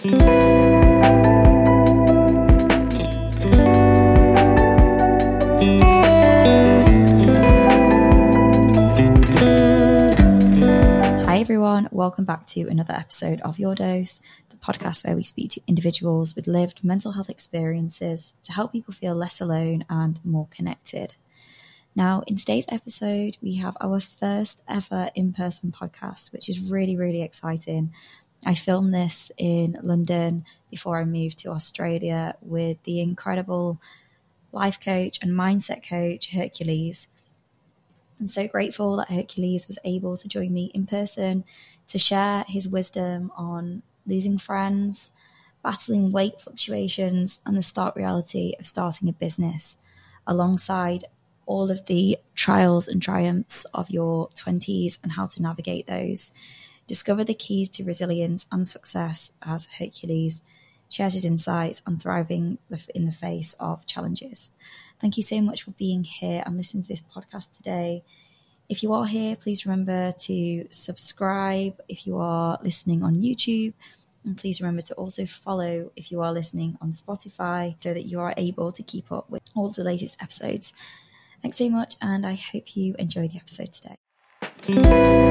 Hi, everyone. Welcome back to another episode of Your Dose, the podcast where we speak to individuals with lived mental health experiences to help people feel less alone and more connected. Now, in today's episode, we have our first ever in person podcast, which is really, really exciting. I filmed this in London before I moved to Australia with the incredible life coach and mindset coach, Hercules. I'm so grateful that Hercules was able to join me in person to share his wisdom on losing friends, battling weight fluctuations, and the stark reality of starting a business, alongside all of the trials and triumphs of your 20s and how to navigate those. Discover the keys to resilience and success as Hercules shares his insights on thriving in the face of challenges. Thank you so much for being here and listening to this podcast today. If you are here, please remember to subscribe if you are listening on YouTube. And please remember to also follow if you are listening on Spotify so that you are able to keep up with all the latest episodes. Thanks so much, and I hope you enjoy the episode today.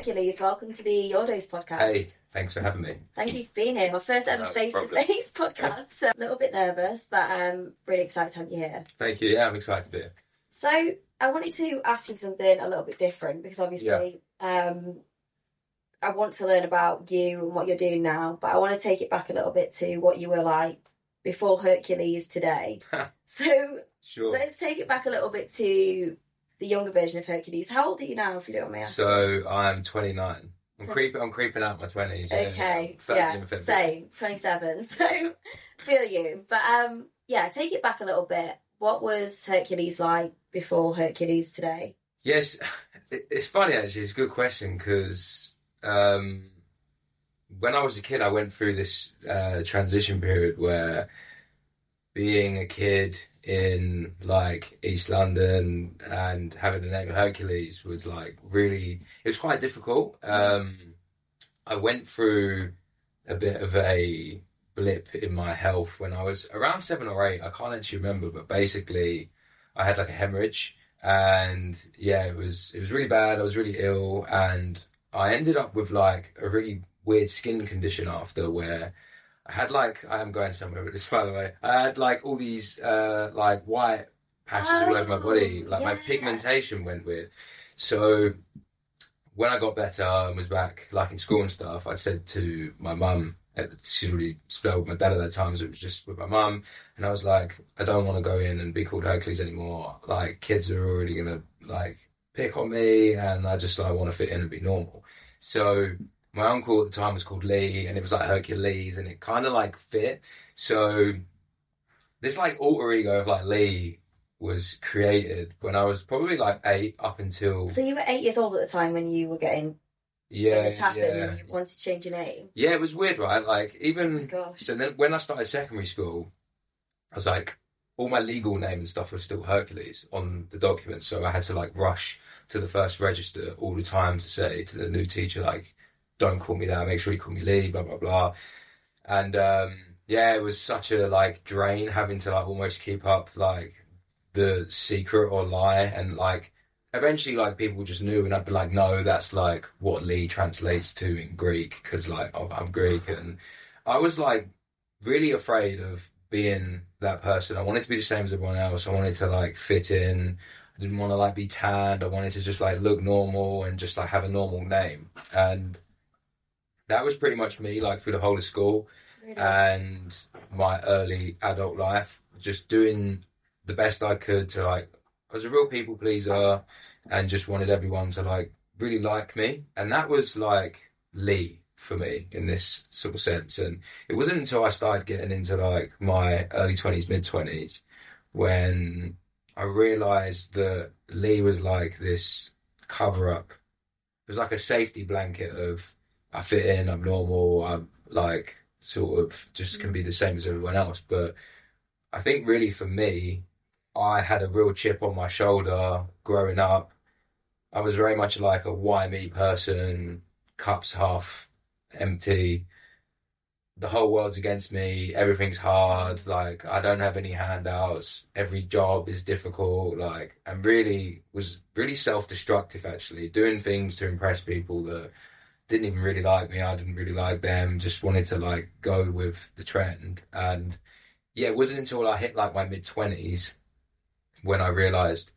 Hercules. Welcome to the Your Dose podcast. Hey, thanks for having me. Thank you for being here. My first ever No face to face podcast. So a little bit nervous, but um, really excited to have you here. Thank you. Yeah, I'm excited to be here. So I wanted to ask you something a little bit different because obviously um, I want to learn about you and what you're doing now, but I want to take it back a little bit to what you were like before Hercules today. so Sure. let's take it back a little bit to the younger version of Hercules. How old are you now, if you don't mind? So I'm 29. I'm creeping. I'm creeping out my 20s. yeah, Okay, yeah. yeah, same, 27. So, feel you. But um, yeah, take it back a little bit. What was Hercules like before Hercules today? Yes, it's funny actually. It's a good question because um, when I was a kid, I went through this uh, transition period where being a kid in like East London and having the name Hercules was like really. It was quite difficult. Um, I went through a bit of a blip in my health when I was around seven or eight. I can't actually remember, but basically, I had like a hemorrhage and yeah, it was it was really bad. I was really ill, and I ended up with like a really weird skin condition after where I had like I am going somewhere with this by the way. I had like all these uh like white patches all over my body. Oh, Like my pigmentation went weird. So when I got better and was back like in school and stuff, I said to my mum, she's already split up with my dad at that time, so it was just with my mum, and I was like, I don't want to go in and be called Hercules anymore. Like kids are already gonna like pick on me, and I just like want to fit in and be normal. So my uncle at the time was called Lee, and it was like Hercules, and it kind of like fit. So this like alter ego of like Lee was created when I was probably like eight up until So you were eight years old at the time when you were getting when yeah this happened yeah and you wanted to change your name. yeah it was weird right like Oh even gosh. so then when I started secondary school I was like all my legal name and stuff was still Hercules on the documents so I had to like rush to the first register all the time to say to the new teacher like don't call me that make sure you call me Lee blah blah blah. And um yeah it was such a like drain having to like almost keep up like the secret or lie. And like eventually like people just knew and I'd be like no that's like what Lee translates to in Greek because like I'm I'm Greek. And I was like really afraid of being that person. I wanted to be the same as everyone else. I wanted to like fit in. I didn't want to like be tanned. I wanted to just like look normal and just like have a normal name. And that was pretty much me like through the whole of school Really? and my early adult life, just doing the best I could to like, I was a real people pleaser and just wanted everyone to like really like me. And that was like Lee for me in this sort of sense. And it wasn't until I started getting into like my early 20s, mid 20s when I realized that Lee was like this cover up. It was like a safety blanket of I fit in, I'm normal, I'm like sort of just can be the same as everyone else. But I think really for me, I had a real chip on my shoulder growing up. I was very much like a why me person, cups half empty. The whole world's against me. Everything's hard. Like I don't have any handouts. Every job is difficult. Like and really was really self destructive. Actually, doing things to impress people that didn't even really like me. I didn't really like them. Just wanted to like go with the trend. And yeah, it wasn't until I hit like my mid twenties when I realized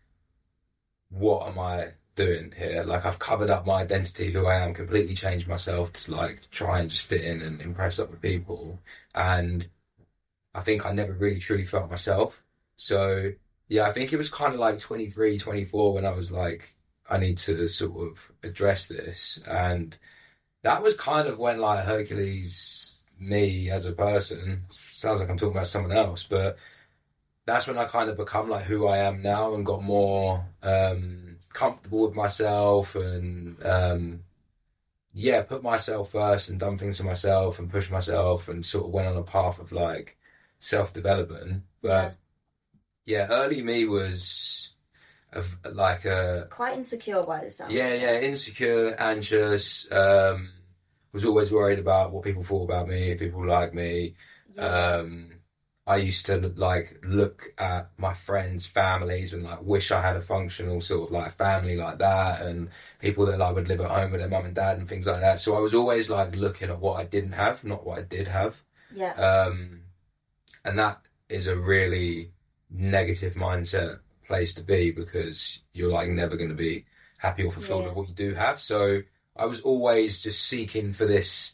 what am I doing here? Like I've covered up my identity, who I am, completely changed myself to like try and just fit in and impress other people. And I think I never really truly felt myself. So yeah, I think it was kind of like 23, 24 when I was like, I need to sort of address this. And that was kind of when like Hercules, me as a person, sounds like I'm talking about someone else, but that's when I kind of become like who I am now and got more um, comfortable with myself and um, yeah, put myself first and done things for myself and pushed myself and sort of went on a path of like self development. But yeah. yeah, early me was of like a quite insecure by the sound. Yeah, yeah, insecure, anxious. Um, was always worried about what people thought about me, if people like me. Yeah. Um, I used to like look at my friends' families and like wish I had a functional sort of like family like that, and people that like would live at home with their mum and dad and things like that. So I was always like looking at what I didn't have, not what I did have. Yeah. Um, and that is a really negative mindset place to be because you're like never going to be happy or fulfilled yeah. with what you do have. So I was always just seeking for this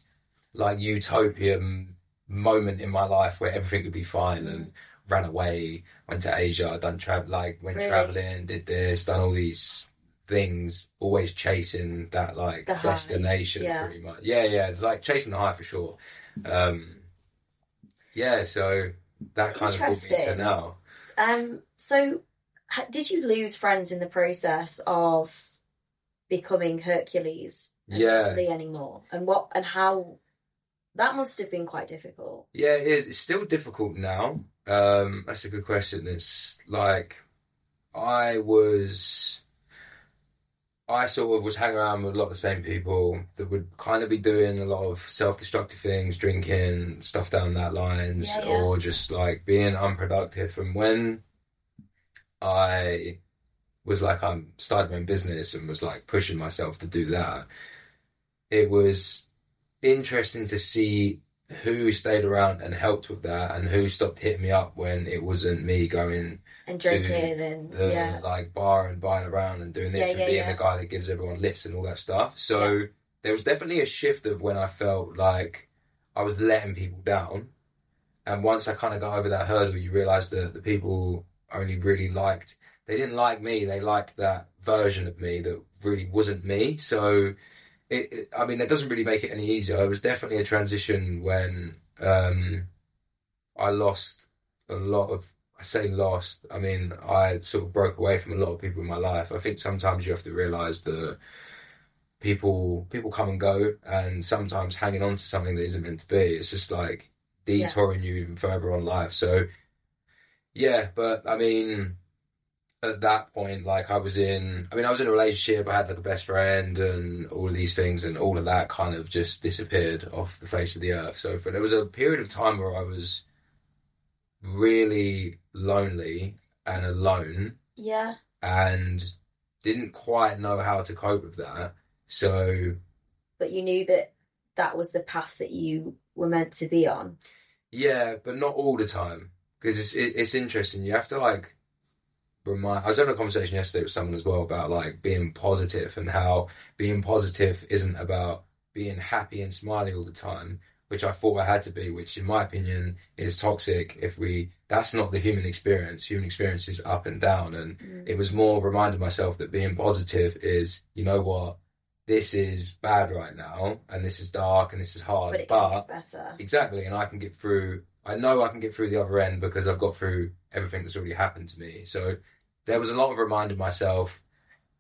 like utopian moment in my life where everything would be fine and ran away, went to Asia, done travel, like went really? traveling, did this, done all these things, always chasing that like the destination yeah. pretty much. Yeah, yeah, it's like chasing the high for sure. Um, yeah, so that kind of brought me to now. Um, so did you lose friends in the process of becoming Hercules? yeah. anymore, and what and how that must have been quite difficult. Yeah, it is. It's still difficult now. Um, that's a good question. It's like I was, I sort of was hanging around with a lot of the same people that would kind of be doing a lot of self-destructive things, drinking stuff down that lines, yeah, yeah. or just like being unproductive. And when I was like, I'm starting my own business and was like pushing myself to do that, it was interesting to see who stayed around and helped with that and who stopped hitting me up when it wasn't me going and drinking and the yeah. like bar and buying around and doing this yeah, and yeah, being the guy that gives everyone lifts and all that stuff. So there was definitely a shift of when I felt like I was letting people down. And once I kind of got over that hurdle, you realize that the people only really liked, they didn't like me, they liked that version of me that really wasn't me. So it, it, I mean, it doesn't really make it any easier. It was definitely a transition when um, I lost a lot of. I say lost. I mean, I sort of broke away from a lot of people in my life. I think sometimes you have to realize that people people come and go, and sometimes hanging on to something that isn't meant to be. It's just like detouring yeah. you even further on life. So, yeah, but I mean, at that point, like I was in, I mean, I was in a relationship, I had like a best friend and all of these things, and all of that kind of just disappeared off the face of the earth. So for, there was a period of time where I was really lonely and alone. Yeah. And didn't quite know how to cope with that. So. But you knew that that was the path that you were meant to be on. Yeah, but not all the time. Because it's, it, it's interesting. You have to like remind. I was having a conversation yesterday with someone as well about like being positive and how being positive isn't about being happy and smiling all the time, which I thought I had to be, which in my opinion is toxic. If we, that's not the human experience. Human experience is up and down, and mm. it was more reminding myself that being positive is, you know what, this is bad right now, and this is dark, and this is hard, but, but better. exactly, and I can get through. I know I can get through the other end because I've got through everything that's already happened to me. So there was a lot of reminding myself,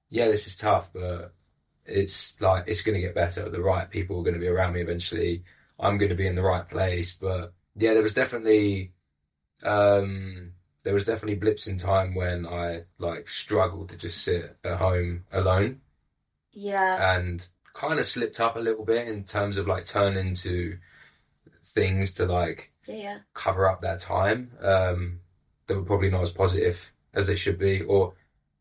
yeah, this is tough, but it's like it's going to get better. The right people are going to be around me eventually. I'm going to be in the right place. But yeah, there was definitely um, there was definitely blips in time when I like struggled to just sit at home alone Yeah. and kind of slipped up a little bit in terms of like turning to things to like yeah. Yeah. cover up that time um, that were probably not as positive as they should be, or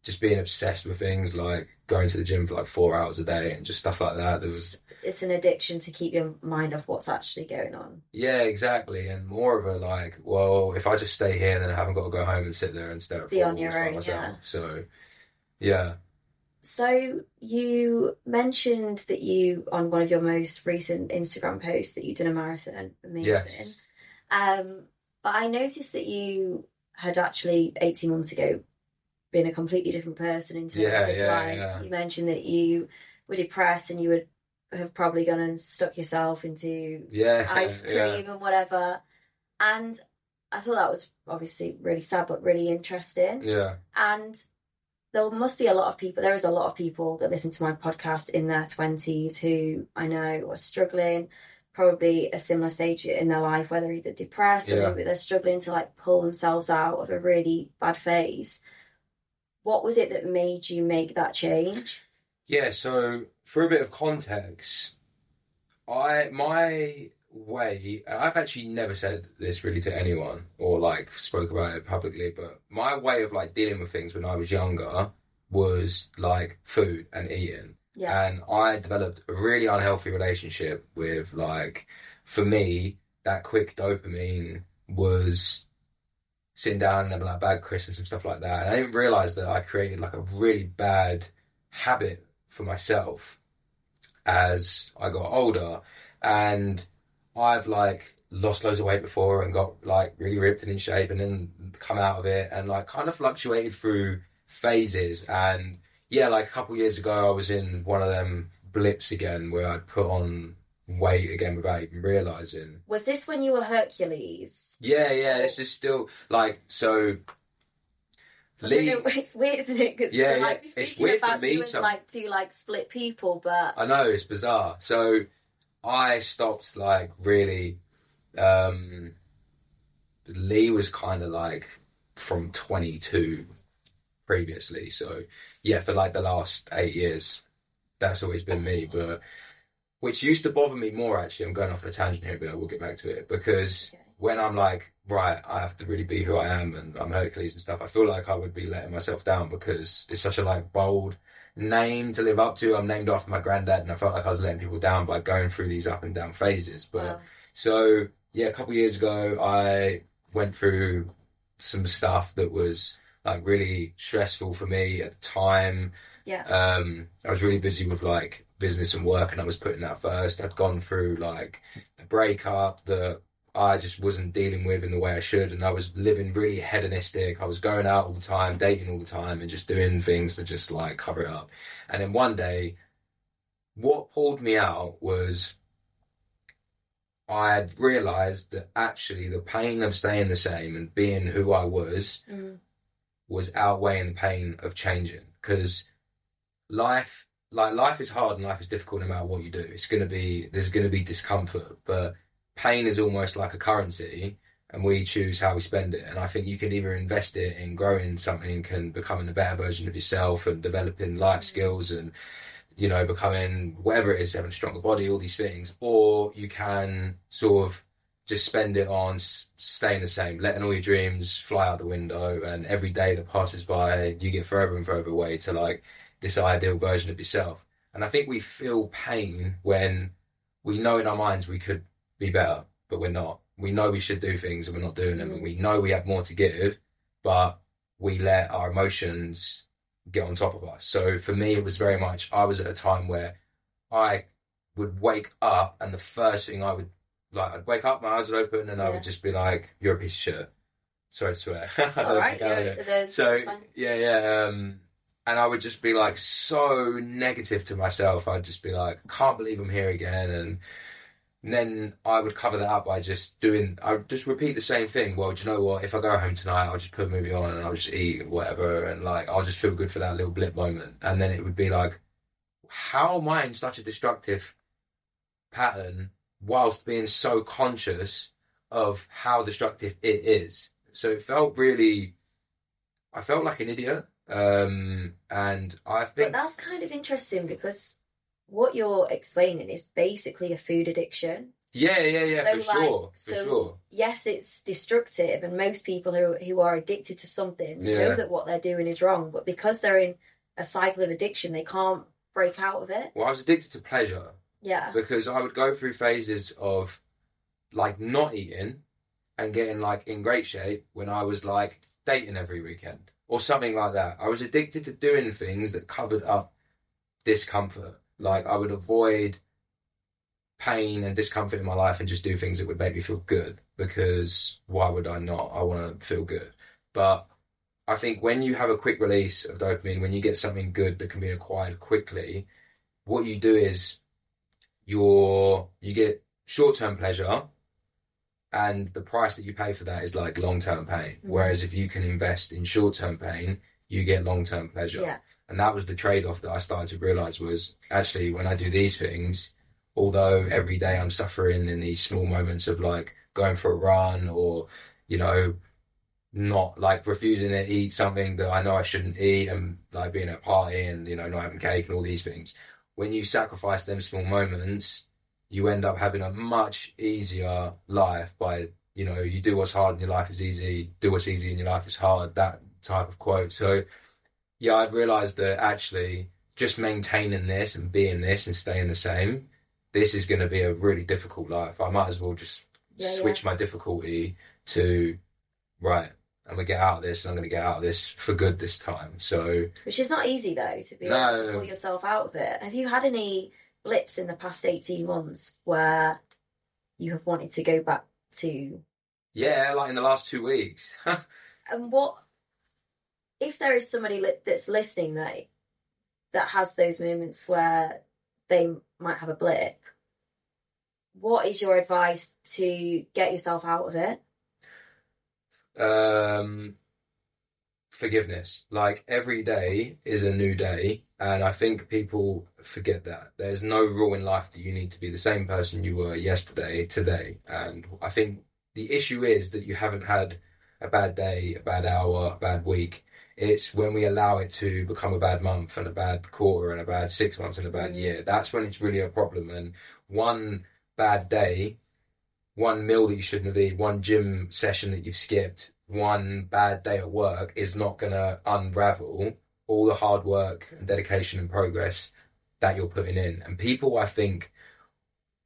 just being obsessed with things like going to the gym for like four hours a day and just stuff like that. There was It's an addiction to keep your mind off what's actually going on. yeah, exactly, and more of a like, well, if I just stay here, then I haven't got to go home and sit there and stare at Be on your own, yeah. So yeah, So you mentioned that you on one of your most recent Instagram posts that you did a marathon. Amazing. yes, Um, but I noticed that you had actually 18 months ago been a completely different person in terms Yeah, of yeah, like yeah. you mentioned that you were depressed and you would have probably gone and stuck yourself into yeah, ice cream and whatever. And I thought that was obviously really sad but really interesting. yeah, And there must be a lot of people, there is a lot of people that listen to my podcast in their 20s who I know are struggling, probably a similar stage in their life where they're either depressed or maybe they're struggling to like pull themselves out of a really bad phase. What was it that made you make that change? Yeah, so for a bit of context, I my way I've actually never said this really to anyone or like spoke about it publicly, but my way of like dealing with things when I was younger was like food and eating. Yeah. And I developed a really unhealthy relationship with like for me, that quick dopamine was sitting down and having like bad crisps and stuff like that. And I didn't realize that I created like a really bad habit for myself as I got older. And I've like lost loads of weight before and got like really ripped and in shape and then come out of it and like kind of fluctuated through phases. And yeah, like a couple years ago, I was in one of them blips again where I'd put on weight again without even realizing. Was this when you were Hercules? Yeah, yeah, this is still like so. Lee, know, it's weird, isn't it? Because Yeah, so, like, yeah, it's weird for me some- like to like split people, but I know it's bizarre. So I stopped like really. Um, Lee was kind of like from 22 previously. So yeah, for like the last eight years, that's always been me. But which used to bother me more actually. I'm going off on a tangent here, but I will get back to it because when I'm like, right, I have to really be who I am and I'm Hercules and stuff, I feel like I would be letting myself down because it's such a like bold name to live up to. I'm named after my granddad and I felt like I was letting people down by going through these up and down phases. But wow. so yeah, a couple of years ago, I went through some stuff that was like really stressful for me at the time. yeah, Um, I was really busy with like business and work, and I was putting that first. I'd gone through like a breakup that I just wasn't dealing with in the way I should, and I was living really hedonistic. I was going out all the time, dating all the time, and just doing things to just like cover it up. And then one day, what pulled me out was I had realized that actually the pain of staying the same and being who I was Mm. Was outweighing the pain of changing. Because life like life is hard and life is difficult no matter what you do. It's going to be there's going to be discomfort but pain is almost like a currency and we choose how we spend it. And i think you can either invest it in growing something and becoming a better version of yourself and developing life skills and you know becoming whatever it is having a stronger body all these things or you can sort of just spend it on staying the same, letting all your dreams fly out the window, and every day that passes by, you get further and further away to like this ideal version of yourself. And I think we feel pain when we know in our minds we could be better, but we're not. We know we should do things and we're not doing them, and we mm. know we have more to give, but we let our emotions get on top of us. So for me, it was very much I was at a time where I would wake up, and the first thing I would like I'd wake up, my eyes would open, and I would just be like, "You're a piece of shit." Sorry to swear. It's all right. I don't yeah, think I- there's, so yeah, yeah. Um, and I would just be like so negative to myself. I'd just be like, "Can't believe I'm here again," and, and then I would cover that up by just doing. I would just repeat the same thing. Well, do you know what? If I go home tonight, I'll just put a movie on and I'll just eat whatever, and like I'll just feel good for that little blip moment. And then it would be like, how am I in such a destructive pattern whilst being so conscious of how destructive it is? So it felt really, I felt like an idiot. Um, and I But think, that's kind of interesting because what you're explaining is basically a food addiction. yeah, yeah, yeah, So, for like, sure, for so- sure. Yes, it's destructive, and most people who who are addicted to something Yeah. know that what they're doing is wrong. But because they're in a cycle of addiction, they can't break out of it. Well, I was addicted to pleasure. Yeah, because I would go through phases of like not eating and getting like in great shape when I was like dating every weekend or something like that. I was addicted to doing things that covered up discomfort. Like I would avoid pain and discomfort in my life and just do things that would make me feel good because why would I not? I want to feel good. But I think when you have a quick release of dopamine, when you get something good that can be acquired quickly, what you do is you're you get short term pleasure and the price that you pay for that is like long term pain. Mhm. Whereas if you can invest in short term pain, you get long term pleasure. yeah, And that was the trade off that I started to realize was actually when I do these things, although every day I'm suffering in these small moments of like going for a run or, you know, not like refusing to eat something that I know I shouldn't eat and like being at a party and, you know, not having cake and all these things. When you sacrifice them small moments, you end up having a much easier life by, you know, you do what's hard in your life is easy, do what's easy in your life is hard, that type of quote. So, yeah, I'd realised that actually just maintaining this and being this and staying the same, this is going to be a really difficult life. I might as well just Yeah, switch my difficulty to right. I'm gonna get out of this, and I'm gonna get out of this for good this time. So which is not easy though to be No. able to pull yourself out of it. Have you had any blips in the past eighteen months where you have wanted to go back to yeah, like in the last two weeks, And what if there is somebody li- that's listening that that has those moments where they might have a blip? What is your advice to get yourself out of it? Um, forgiveness. Like every day is a new day, and I think people forget that there's no rule in life that you need to be the same person you were yesterday, today. And I think the issue is that you haven't had a bad day, a bad hour, a bad week. It's when we allow it to become a bad month and a bad quarter and a bad six months and a bad Mm. year. That's when it's really a problem. And one bad day one meal that you shouldn't have eaten, one gym session that you've skipped, one bad day at work is not going to unravel all the hard work and dedication and progress that you're putting in. And people, I think,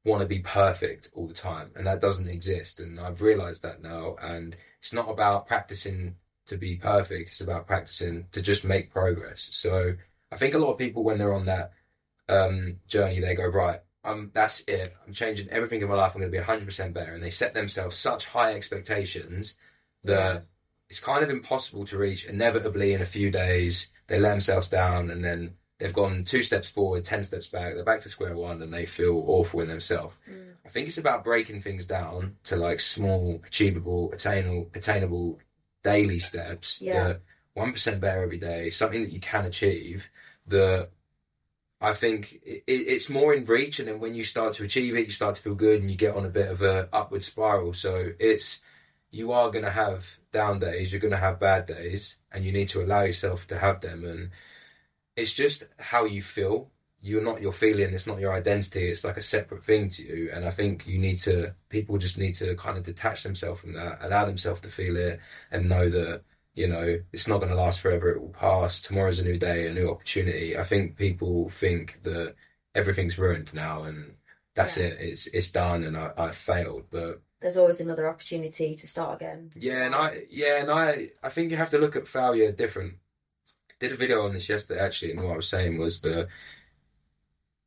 want to be perfect all the time, and that doesn't exist. And I've realized that now. And it's not about practicing to be perfect, it's about practicing to just make progress. So I think a lot of people, when they're on that um, journey, they go, right, um, that's it. I'm changing everything in my life. I'm going to be 100% better. And they set themselves such high expectations that it's kind of impossible to reach. Inevitably, in a few days, they let themselves down and then they've gone two steps forward, 10 steps back. They're back to square one and they feel awful in themselves. Mm. I think it's about breaking things down to like small, achievable, attainable, attainable daily steps Yeah. that 1% better every day, something that you can achieve that I think it, it's more in reach, and then when you start to achieve it, you start to feel good, and you get on a bit of a upward spiral. So it's you are going to have down days, you're going to have bad days, and you need to allow yourself to have them. And it's just how you feel. You're not your feeling. It's not your identity. It's like a separate thing to you. And I think you need to. People just need to kind of detach themselves from that, allow themselves to feel it, and know that you know, it's not going to last forever. It will pass. Tomorrow's a new day, a new opportunity. I think people think that everything's ruined now and that's Yeah. it. It's it's done and I, I failed. But There's always another opportunity to start again. yeah, and I yeah, and I I think you have to look at failure different. Did a video on this yesterday actually, and what I was saying was the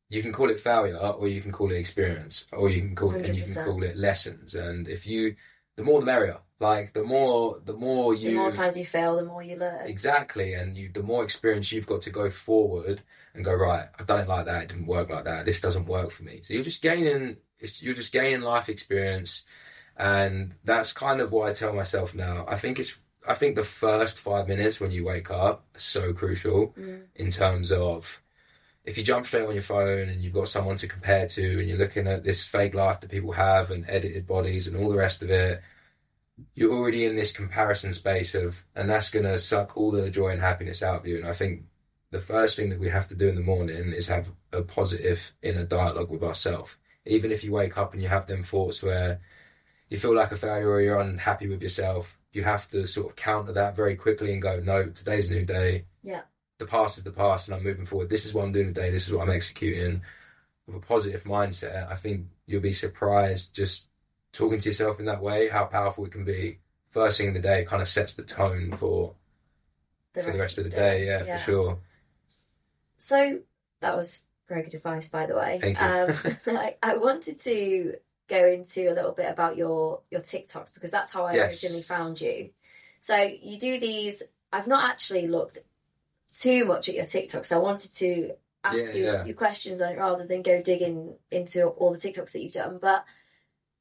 you can call it failure or you can call it experience or you can call it and you can call it lessons. And if you the more the merrier. Like the more the more you, The more times you fail, the more you learn. Exactly, and you the more experience you've got to go forward and go right. I've done it like that. It didn't work like that. This doesn't work for me. So you're just gaining. It's, you're just gaining life experience, and that's kind of what I tell myself now. I think it's. I think the first five minutes when you wake up are so crucial Mm. in terms of if you jump straight on your phone and you've got someone to compare to and you're looking at this fake life that people have and edited bodies and all the rest of it you're already in this comparison space of, and that's going to suck all the joy and happiness out of you. And I think the first thing that we have to do in the morning is have a positive inner dialogue with ourselves. Even if you wake up and you have them thoughts where you feel like a failure or you're unhappy with yourself, you have to sort of counter that very quickly and go, no, today's a new day. Yeah. The past is the past and I'm moving forward. This is what I'm doing today. This is what I'm executing. With a positive mindset, I think you'll be surprised just talking to yourself in that way, how powerful it can be. First thing in the day kind of sets the tone for The for the rest of the day. Yeah, for sure. So that was very good advice, by the way. Thank you. Um, I, I wanted to go into a little bit about your your TikToks because that's how I Yes. originally found you. So you do these. I've not actually looked too much at your TikToks. I wanted to ask Yeah, you yeah. your questions on it rather than go digging into all the TikToks that you've done. But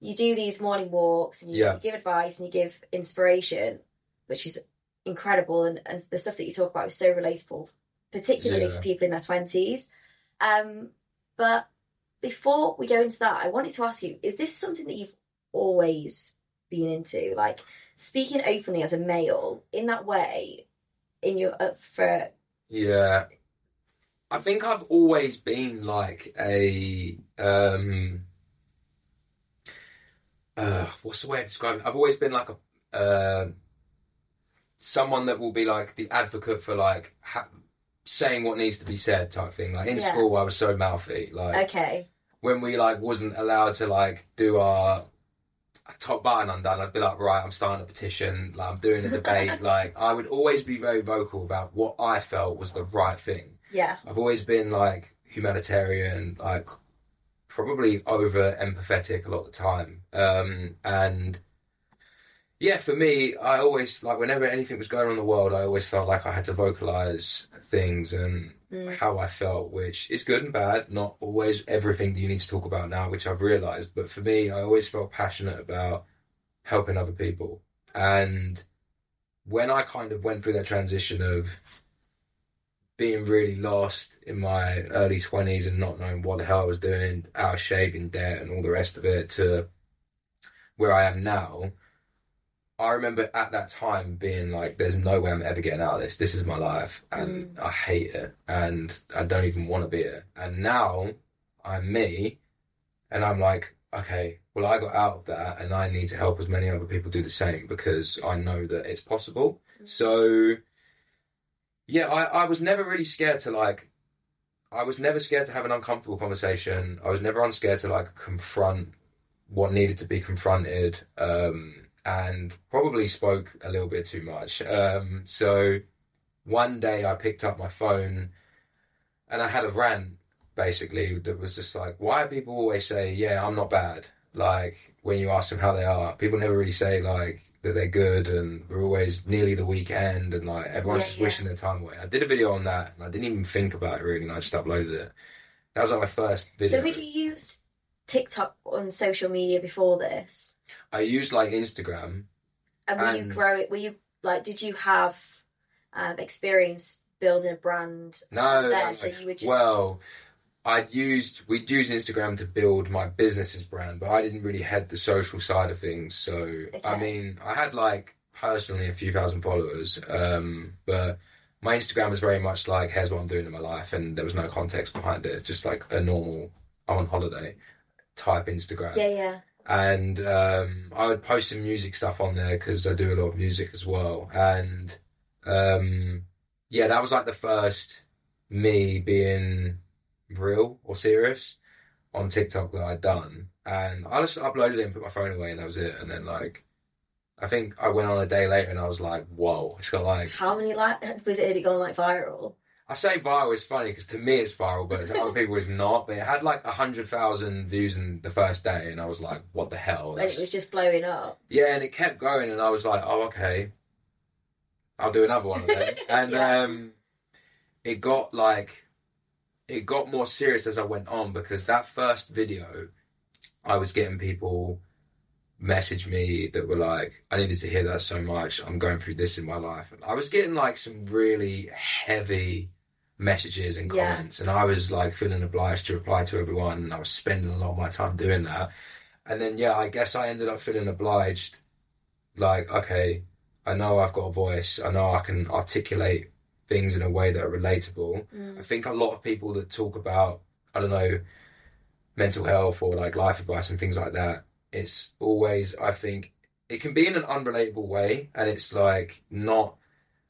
you do these morning walks and you, Yeah. you give advice and you give inspiration, which is incredible. And, and the stuff that you talk about is so relatable, particularly Yeah. for people in their twenties. Um, but before we go into that, I wanted to ask you: Is this something that you've always been into, like speaking openly as a male in that way? In your uh, for Yeah. I think I've always been like a um uh what's the way of describing it? I've always been like a uh someone that will be like the advocate for like ha- saying what needs to be said type thing. Like in Yeah. school I was so mouthy. Like okay, when we like wasn't allowed to like do our top button undone, I'd be like, right, I'm starting a petition, like I'm doing a debate. like I would always be very vocal about what I felt was the right thing. yeah, I've always been like humanitarian, like probably over empathetic a lot of the time. Um, and yeah, for me, I always like whenever anything was going on in the world, I always felt like I had to vocalize things and Mm. how I felt, which is good and bad. Not always everything that you need to talk about now, which I've realized. But for me, I always felt passionate about helping other people. And when I kind of went through that transition of being really lost in my early 20s and not knowing what the hell I was doing, out of shape, in debt, and all the rest of it, to where I am now, I remember at that time being like, there's no way I'm ever getting out of this. This is my life, and mm. I hate it, and I don't even want to be it. And now I'm me, and I'm like, okay, well, I got out of that, and I need to help as many other people do the same because I know that it's possible. Mm. So, yeah, I, I was never really scared to like, I was never scared to have an uncomfortable conversation. I was never unscared to like confront what needed to be confronted, um, and probably spoke a little bit too much. Um, so, one day I picked up my phone and I had a rant basically that was just like, why people always say, yeah, I'm not bad? Like, when you ask them how they are, people never really say, like, that they're good and we're always nearly the weekend and, like, everyone's Yeah, just yeah. wishing their time away. I did a video on that and I didn't even think about it really and I just uploaded it. That was like my first video. So, had you used TikTok on social media before this? I used, like, Instagram. And were you grow it? Were you like? Did you have um, experience building a brand? No, There, no, so you were just- well, I'd used we'd used Instagram to build my business's brand, but I didn't really head the social side of things. So I mean, I had like personally a few thousand followers, um, but my Instagram was very much like, "Here's what I'm doing in my life," and there was no context behind it, just like a normal I'm on holiday type Instagram Yeah, yeah. and um, I would post some music stuff on there because I do a lot of music as well. And um, yeah, that was like the first me being real or serious on TikTok that I'd done. And I just uploaded it and put my phone away, and that was it. And then like, I think I went on a day later, and I was like, "Whoa!" It's got like How many like was it? Had it gone like viral? I say viral is funny because to me it's viral, but to other people it's not. But it had like a hundred thousand views in the first day, and I was like, "What the hell?" And it was just blowing up. Yeah, and it kept going, and I was like, "Oh, okay, I'll do another one of them." and Yeah. um, it got like, it got more serious as I went on because that first video, I was getting people message me that were like, "I needed to hear that so much. I'm going through this in my life." And I was getting like some really heavy messages and Yeah. comments, and I was like feeling obliged to reply to everyone, and I was spending a lot of my time doing that. And then, yeah, I guess I ended up feeling obliged like, okay, I know I've got a voice. I know I can articulate things in a way that are relatable. Mm. I think a lot of people that talk about, I don't know, mental health or like life advice and things like that, it's always, I think, it can be in an unrelatable way and it's like not,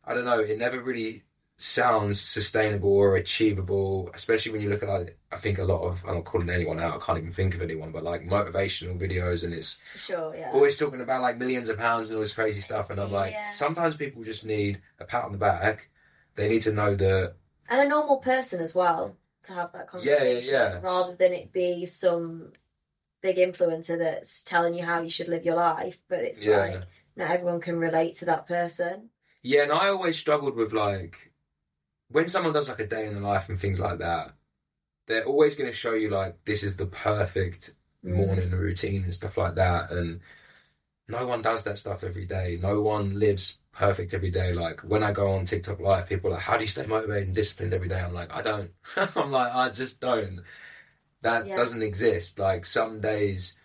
I don't know, it never really sounds sustainable or achievable, especially when you look at like, I think a lot of, I'm not calling anyone out, I can't even think of anyone, but like motivational videos and it's sure, yeah. always talking about like millions of pounds and all this crazy stuff. And I'm like, Yeah. sometimes people just need a pat on the back. They need to know that and a normal person as well to have that Yeah, yeah, yeah. rather than it be some big influencer that's telling you how you should live your life but it's Yeah. like not everyone can relate to that person Yeah, and I always struggled with like when someone does like a day in the life and things like that, they're always going to show you like this is the perfect Mm. morning routine and stuff like that. And no one does that stuff every day. No one lives perfect every day. Like when I go on TikTok live, people are like, "How do you stay motivated and disciplined every day?" I'm like, I don't. I'm like, I just don't. That Yeah. doesn't exist. Like some days.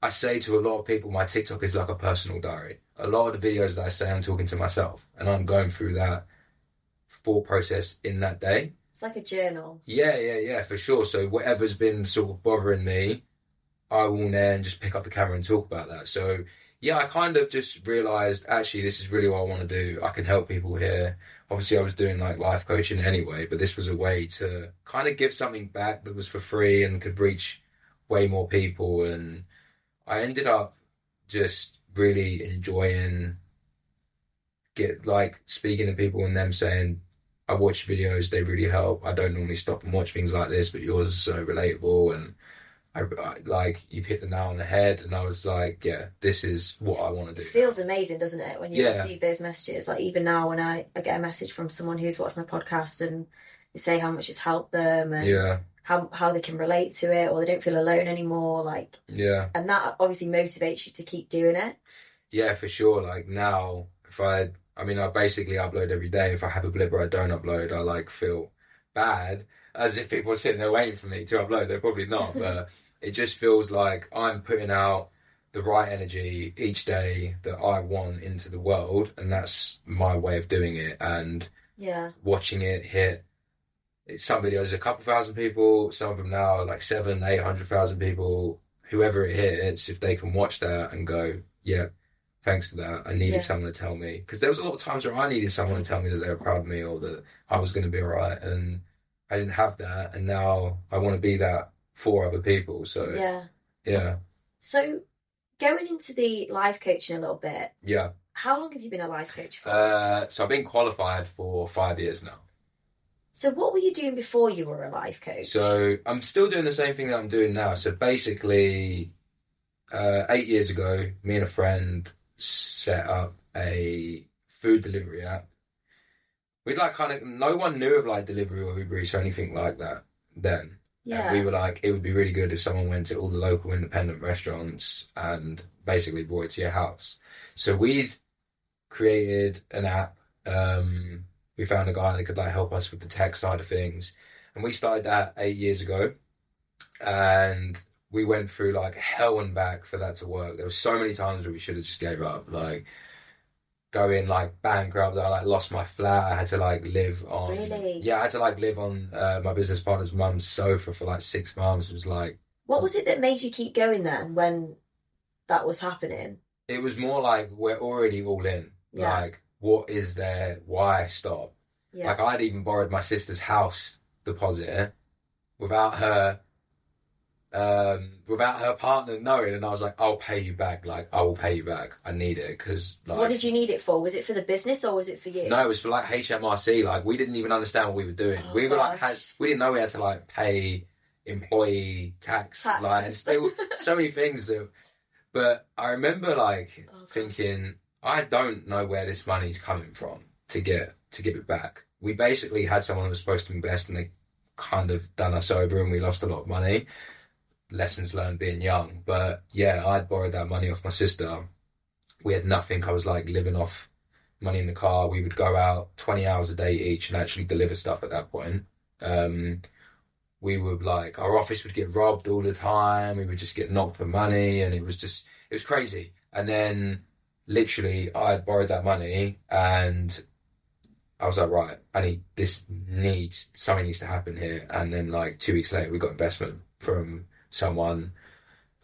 I say to a lot of people, my TikTok is like a personal diary. A lot of the videos that I say, I'm talking to myself, and I'm going through that thought process in that day. it's like a journal Yeah, yeah, yeah, for sure. So whatever's been sort of bothering me, I will then just pick up the camera and talk about that. So yeah, I kind of just realized actually this is really what I want to do. I can help people here. Obviously, I was doing like life coaching anyway, but this was a way to kind of give something back that was for free and could reach way more people. And I ended up just really enjoying get like speaking to people and them saying I watch videos, they really help. I don't normally stop and watch things like this, but yours is so relatable and I, I like you've hit the nail on the head. And I was like, yeah, this is what I want to it do. feels amazing doesn't it when you Yeah. receive those messages like even now when I, I get a message from someone who's watched my podcast and they say how much it's helped them and yeah, how, how they can relate to it or they don't feel alone anymore like yeah, and that obviously motivates you to keep doing it yeah, for sure. Like now, if I, I mean, I basically upload every day. If I have a blip or I don't upload, I like feel bad as if people are sitting there waiting for me to upload. They're probably not, but it just feels like I'm putting out the right energy each day that I want into the world, and that's my way of doing it. And yeah watching it hit some videos a couple thousand people, some of them now like seven, eight hundred thousand people. Whoever it hits, if they can watch that and go, yeah, thanks for that. I needed Yeah. someone to tell me because there was a lot of times where I needed someone to tell me that they were proud of me or that I was going to be alright, and I didn't have that, and now I want to be that for other people. So yeah yeah, So, going into the life coaching a little bit, yeah. how long have you been a life coach for? Uh, so I've been qualified for five years now. so, what were you doing before you were a life coach? So I'm still doing the same thing that I'm doing now. So basically, uh, eight years ago, me and a friend set up a food delivery app. We'd like kind of no one knew of like delivery or Uber Eats or anything like that then. Yeah, And we were like, it would be really good if someone went to all the local independent restaurants and basically brought it to your house. So we'd created an app. Um, we found a guy that could like help us with the tech side of things, and we started that eight years ago. And we went through like hell and back for that to work. There were so many times where we should have just gave up, like going like bankrupt. I like lost my flat. I had to like live on. Really? Yeah, I had to like live on uh, my business partner's mum's sofa for like six months. It was like what was it that made you keep going then when that was happening? it was more like we're already all in. Yeah. Like, what is there? Why stop? Yeah, Like, I'd even borrowed my sister's house deposit without her, um, without her partner knowing, and I was like, "I'll pay you back. Like, I will pay you back. I need it because like." what did you need it for? Was it for the business or was it for you? No, it was for like HMRC. Like we didn't even understand what we were doing. Oh, we were like, had, we didn't know we had to like pay employee tax. Tax like, and were so many things that. But I remember like Oh, thinking, I don't know where this money's coming from to get to give it back. We basically had someone who was supposed to invest, and they kind of done us over, and we lost a lot of money. Lessons learned being young, but yeah, I'd borrowed that money off my sister. We had nothing. I was like living off money in the car. We would go out 20 hours a day each and actually deliver stuff at that point. Um, we would like, our office would get robbed all the time. We would just get knocked for money and it was just, it was crazy. And then literally, I had borrowed that money and I was like, right, I need this needs something needs to happen here. And then like two weeks later, we got investment from someone,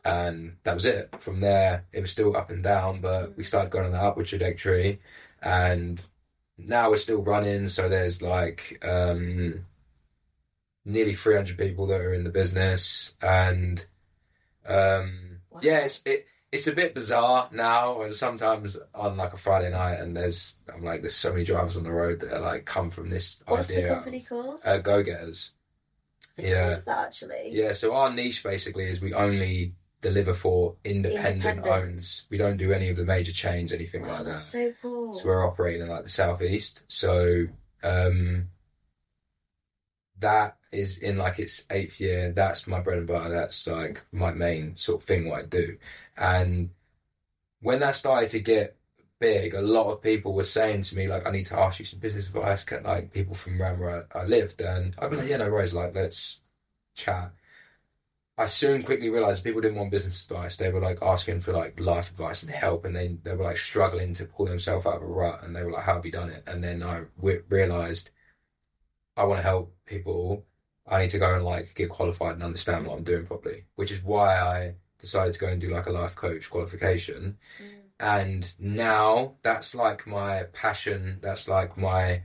and that was it. From there, it was still up and down, but we started going on the upward trajectory, and now we're still running. So there's like um, nearly 300 people that are in the business, and um, Wow. yeah, it's it. It's a bit bizarre now, and sometimes on like a Friday night, and there's I'm like, there's so many drivers on the road that are like come from this What's idea. the company called? Uh, Go Getters. Yeah. actually. Yeah, so our niche basically is we only deliver for independent owns. We don't do any of the major chains, anything Wow, like that. so cool. So we're operating in like the southeast. So um, that is in like its eighth year. That's my bread and butter. That's like my main sort of thing what I do. And when that started to get big, a lot of people were saying to me like, "I need to ask you some business advice." Like people from around where I, I lived, and I'd be like, "Yeah, no worries. Like, let's chat." I soon quickly realized people didn't want business advice. They were like asking for like life advice and help, and they they were like struggling to pull themselves out of a rut. And they were like, "How have you done it?" And then I w- realized I want to help people. I need to go and like get qualified and understand what I'm doing properly, which is why I decided to go and do like a life coach qualification. Mm. And now that's like my passion. That's like my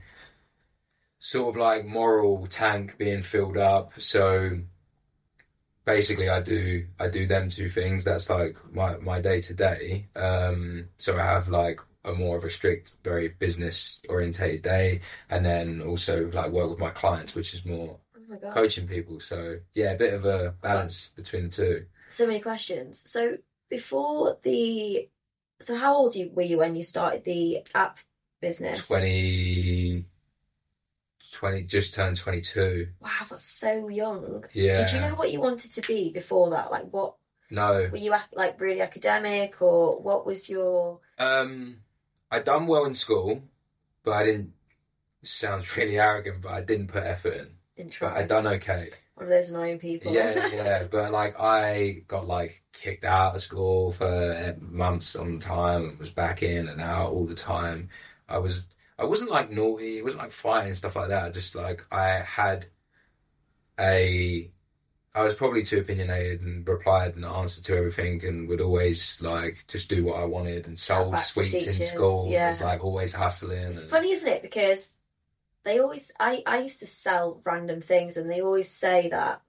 sort of like moral tank being filled up. So basically I do I do them two things. That's like my my day to day. Um so I have like a more of a strict, very business orientated day and then also like work with my clients, which is more Oh coaching people. So yeah, a bit of a balance between the two. So many questions. So before the so how old were you when you started the app business? 20, 20 just turned 22. Wow, that's so young. Yeah. Did you know what you wanted to be before that? Like what No. were you like really academic or what was your Um, I done well in school, but I didn't. Sounds really arrogant, but I didn't put effort in. Didn't try? I done okay. One of those annoying people. Yeah, yeah. But like, I got like kicked out of school for eh, months on time, and was back in and out all the time. I was, I wasn't like naughty. It wasn't like fighting and stuff like that. I just like I had a. I was probably too opinionated and replied and answered to everything and would always like just do what I wanted and sold sweets in school. yeah. Was like always hustling. It's and- funny, isn't it? Because they always, I, I used to sell random things, and they always say that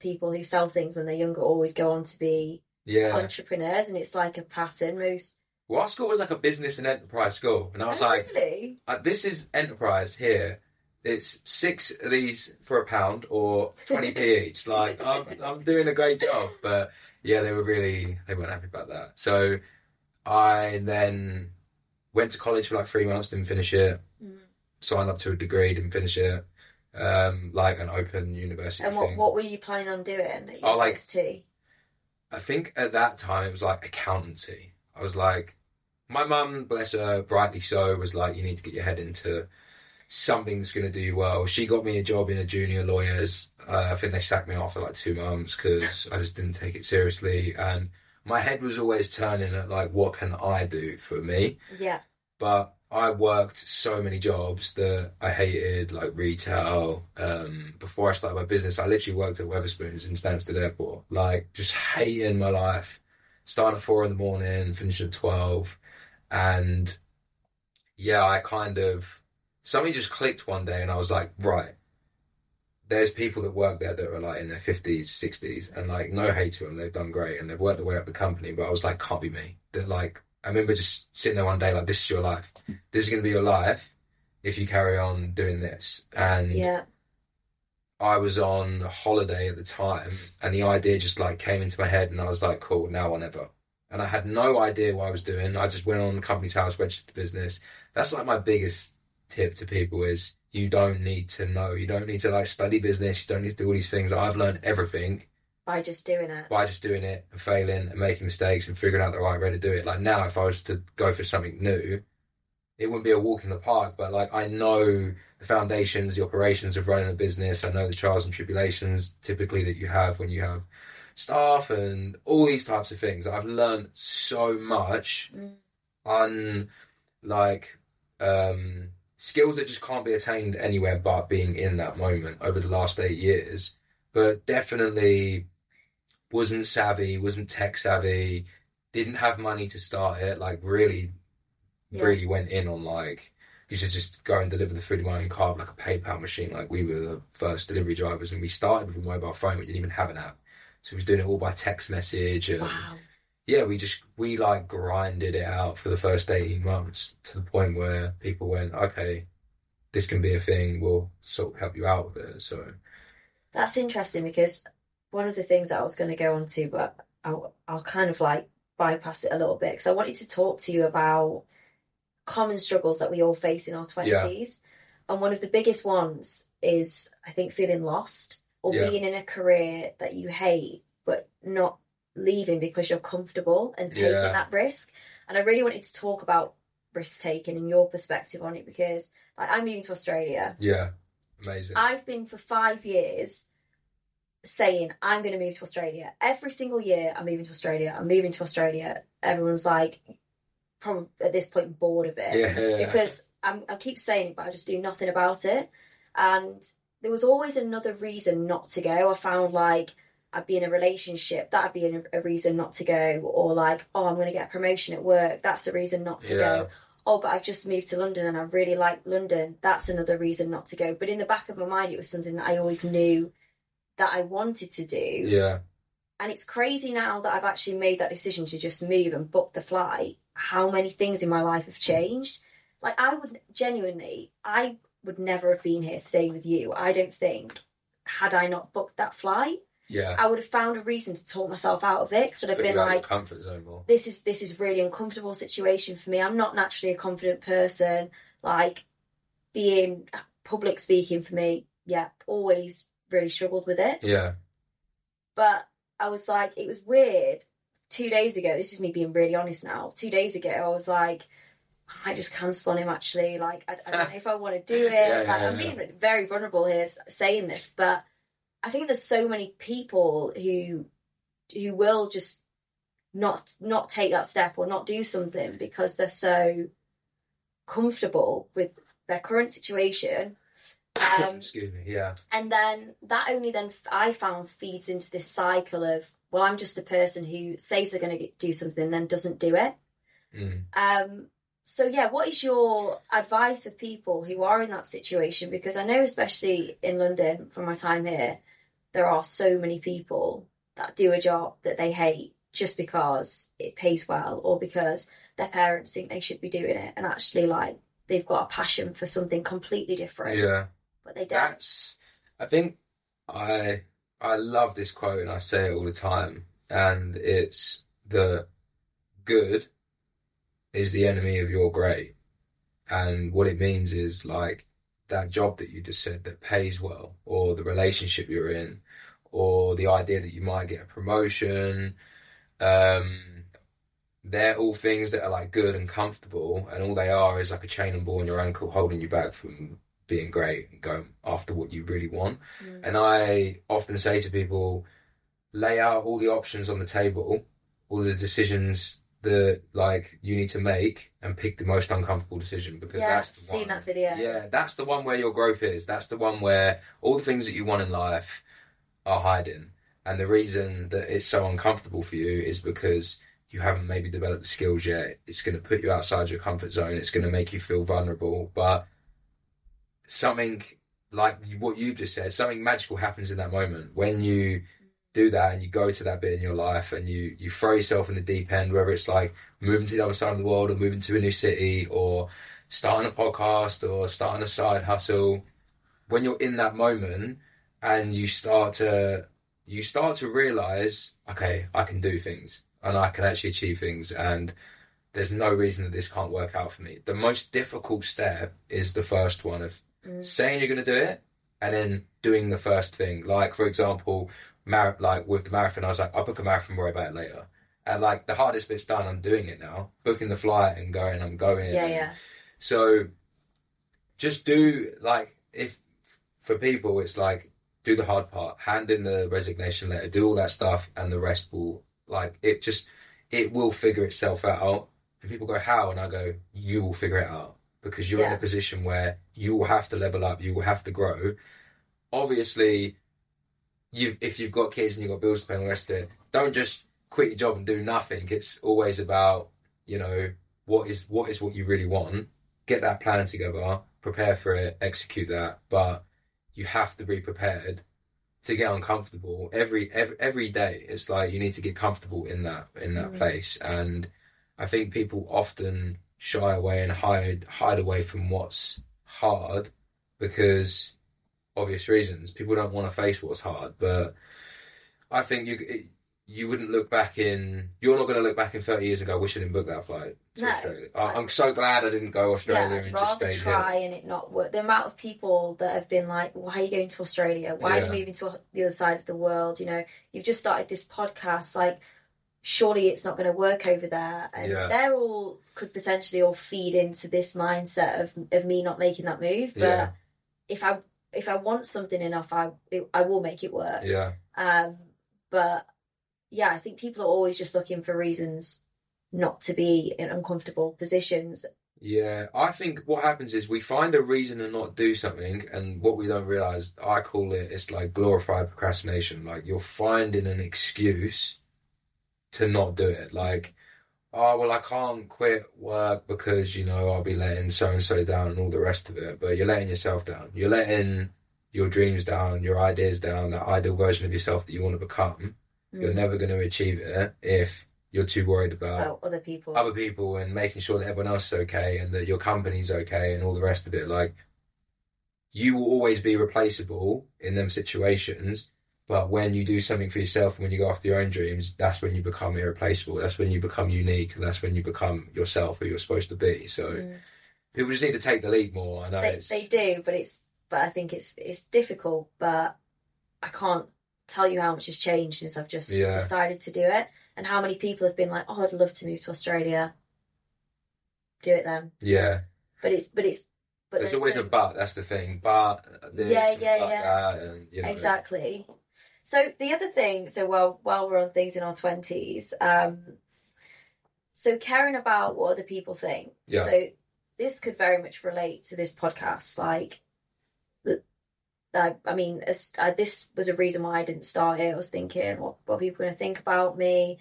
people who sell things when they're younger always go on to be Yeah. entrepreneurs, and it's like a pattern. Most Well, our school was like a business and enterprise school, and I was Oh, like, really? uh, "This is enterprise here. It's six of these for a pound or twenty p each. Like, I'm I'm doing a great job." But yeah, they were really they weren't happy about that. So I then went to college for like three months, didn't finish it. Mm. Signed up to a degree, didn't finish it. Um, like an open university And what, thing. what were you planning on doing at Oh, like-? I think at that time it was like accountancy. I was like, my mum, bless her, brightly so, was like, you need to get your head into something that's going to do you well. She got me a job in a junior lawyer's. Uh, I think they sacked me after like two months because I just didn't take it seriously. And my head was always turning at like, what can I do for me? yeah, but I worked so many jobs that I hated, like retail. Um, before I started my business, I literally worked at Wetherspoons in Stansted Airport, like just hating my life. Starting at four in the morning, finishing at twelve, and yeah, I kind of something just clicked one day, and I was like, right. There's people that work there that are like in their fifties, sixties, and like no hate to them, they've done great and they've worked their way up the company. But I was like, can't be me. That like I remember just sitting there one day, like, this is your life. This is going to be your life if you carry on doing this. And yeah. I was on holiday at the time, and the idea just like came into my head, and I was like, cool, now or never. And I had no idea what I was doing. I just went on the Companies House, registered the business. That's like my biggest tip to people is you don't need to know. You don't need to like study business. You don't need to do all these things. I've learned everything By just doing it. by just doing it and failing and making mistakes and figuring out the right way to do it. Like now, if I was to go for something new, it wouldn't be a walk in the park. But like I know the foundations, the operations of running a business. I know the trials and tribulations typically that you have when you have staff and all these types of things. I've learned so much Mm. un like um skills that just can't be attained anywhere but being in that moment over the last eight years. But definitely wasn't savvy, wasn't tech savvy, didn't have money to start it. Like really, Yeah. really went in on like used should just go and deliver the food in my own car like a PayPal machine. Like we were the first delivery drivers, and we started with a mobile phone. We didn't even have an app, so we was doing it all by text message. And Wow. yeah, we just we like grinded it out for the first eighteen months to the point where people went, okay, this can be a thing. We'll sort of help you out with it. So That's interesting because one of the things that I was going to go on to, but I'll, I'll kind of like bypass it a little bit because I wanted to talk to you about common struggles that we all face in our 20s. And one of the biggest ones is, I think, feeling lost or Yeah. being in a career that you hate, but not leaving because you're comfortable and taking Yeah. that risk. And I really wanted to talk about risk taking and your perspective on it because like, I'm moving to Australia. yeah, amazing. I've been for five years saying I'm going to move to Australia. Every single year, I'm moving to Australia. I'm moving to Australia. Everyone's like, probably at this point, bored of it yeah, because I'm, I keep saying it, but I just do nothing about it. And there was always another reason not to go. I found like I'd be in a relationship, that'd be a, a reason not to go, or like, oh, I'm going to get a promotion at work, that's a reason not to Yeah. go. Oh, but I've just moved to London and I really like London, that's another reason not to go. But in the back of my mind, it was something that I always knew that I wanted to do. yeah, And it's crazy now that I've actually made that decision to just move and book the flight, how many things in my life have changed. Like, I would genuinely, I would never have been here today with you. I don't think, had I not booked that flight, yeah. I would have found a reason to talk myself out of it. Because I'd have been of like, comfort zone more. this is this is really uncomfortable situation for me. I'm not naturally a confident person. Like being public speaking for me, yeah, always really struggled with it. Yeah, But I was like, it was weird. Two days ago, this is me being really honest now. Two days ago, I was like, I might just cancel on him. Actually, like, I, I don't know if I want to do it. Yeah, yeah, like, I'm yeah. being very vulnerable here saying this, but I think there's so many people who who will just not not take that step or not do something because they're so comfortable with their current situation. Um, excuse me. Yeah, and then that only then I found feeds into this cycle of well, I'm just a person who says they're going to do something, then doesn't do it. mm. Um, so yeah, what is your advice for people who are in that situation? Because I know, especially in London, from my time here, there are so many people that do a job that they hate just because it pays well or because their parents think they should be doing it, and actually, like they've got a passion for something completely different, yeah. But they don't. That's. I think I I love this quote and I say it all the time, and it's the good is the enemy of your great, and what it means is like that job that you just said that pays well, or the relationship you're in, or the idea that you might get a promotion. Um, they're all things that are like good and comfortable, and all they are is like a chain and ball in your ankle holding you back from being great and going after what you really want. Mm. And I often say to people, lay out all the options on the table, all the decisions that like you need to make, and pick the most uncomfortable decision because yeah, that's the seen one. that video. Yeah, that's the one where your growth is. That's the one where all the things that you want in life are hiding. And the reason that it's so uncomfortable for you is because you haven't maybe developed the skills yet. It's going to put you outside your comfort zone. It's going to make you feel vulnerable. But something like what you've just said, something magical happens in that moment when you do that and you go to that bit in your life and you you throw yourself in the deep end, whether it's like moving to the other side of the world or moving to a new city or starting a podcast or starting a side hustle. When you're in that moment and you start to you start to realize, okay, I can do things and I can actually achieve things and there's no reason that this can't work out for me. The most difficult step is the first one of Mm. saying you're going to do it and then doing the first thing. Like for example, mar- like with the marathon, I was like, I'll book a marathon, worry about it later. And like the hardest bit's done, I'm doing it now. Booking the flight and going, I'm going. Yeah, yeah. So just do like if for people it's like do the hard part, hand in the resignation letter, do all that stuff and the rest will like it just it will figure itself out And people go, how? And I go, you will figure it out because you're in a position where you will have to level up, you will have to grow. Obviously, you if you've got kids and you've got bills to pay and all the rest of it, don't just quit your job and do nothing. It's always about, you know, what is what is what you really want. Get that plan together, prepare for it, execute that. But you have to be prepared to get uncomfortable every every every day. It's like you need to get comfortable in that in that Mm. place. And I think people often shy away and hide hide away from what's hard because obvious reasons. People don't want to face what's hard, but I think you it, you wouldn't look back in. You're not going to look back in 30 years and go, "Wish I didn't book that flight to No. Australia." I, I'm so glad I didn't go Australia yeah, and just rather try here. and it not work. The amount of people that have been like, "Why are you going to Australia? Why are you moving to the other side of the world?" You know, you've just started this podcast. Like, surely it's not going to work over there. And Yeah. they're all could potentially all feed into this mindset of of me not making that move. But Yeah. if I if I want something enough, I it, I will make it work. Yeah, Um, but yeah, I think people are always just looking for reasons not to be in uncomfortable positions. yeah. I think what happens is we find a reason to not do something, and what we don't realize, I call it, it's like glorified procrastination. Like you're finding an excuse to not do it. Like, oh well, I can't quit work because you know I'll be letting so and so down and all the rest of it. But you're letting yourself down. You're letting your dreams down, your ideas down, that ideal version of yourself that you want to become. You're Mm. never going to achieve it if you're too worried about about other people. other people and making sure that everyone else is okay and that your company's okay and all the rest of it. Like, you will always be replaceable in them situations. But when you do something for yourself, and when you go after your own dreams, that's when you become irreplaceable. That's when you become unique. That's when you become yourself, who you're supposed to be. So Mm. people just need to take the lead more. I know they, it's they do, but it's but I think it's it's difficult. But I can't tell you how much has changed since I've just Yeah. decided to do it, and how many people have been like, "Oh, I'd love to move to Australia." Do it then, yeah. but it's but it's but There's always so- a but. That's the thing. But this, Yeah, yeah, but yeah. that, and, you know, exactly. So the other thing, so while while we're on things in our twenties, um, so caring about what other people think. Yeah. So this could very much relate to this podcast. Like, I, I mean, as, I, this was a reason why I didn't start it. I was thinking, what what are people going to think about me?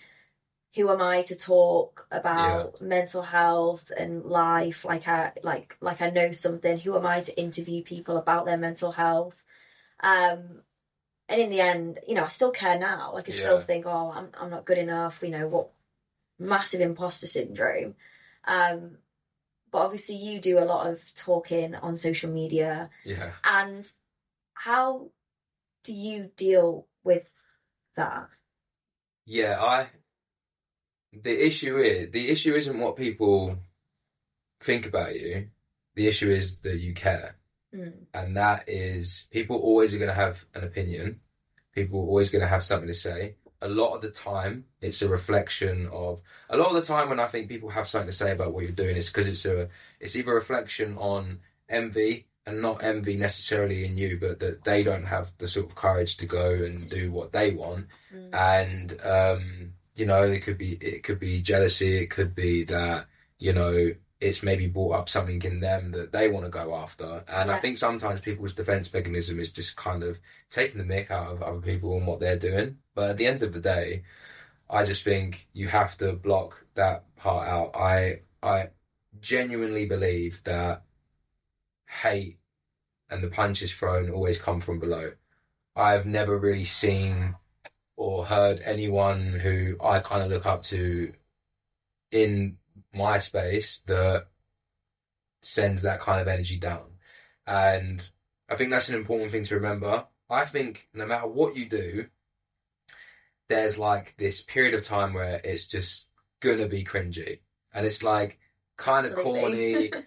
Who am I to talk about mental health and life? Like I like like I know something. Who am I to interview people about their mental health? Um, and in the end, you know, I still care now. Like I still Yeah. think, oh, I'm I'm not good enough. You know what? Massive imposter syndrome. Um, but obviously, you do a lot of talking on social media, yeah. and how do you deal with that? Yeah, I. The issue is the issue isn't what people think about you. The issue is that you care, Mm. and that is people always are going to have an opinion. People are always going to have something to say. A lot of the time, it's a reflection of. A lot of the time, when I think people have something to say about what you're doing, it's because it's a. It's either a reflection on envy and not envy necessarily in you, but that they don't have the sort of courage to go and do what they want Mm. and um, you know it could be it could be jealousy it could be that you know it's maybe brought up something in them that they want to go after. And i think sometimes people's defense mechanism is just kind of taking the mick out of other people and what they're doing. But at the end of the day i just think you have to block that part out. I i genuinely believe that hate and the punches thrown always come from below. I've never really seen or heard anyone who I kind of look up to in my space that sends that kind of energy down. And I think that's an important thing to remember. I think no matter what you do, there's like this period of time where it's just gonna be cringy. And it's like kind of corny.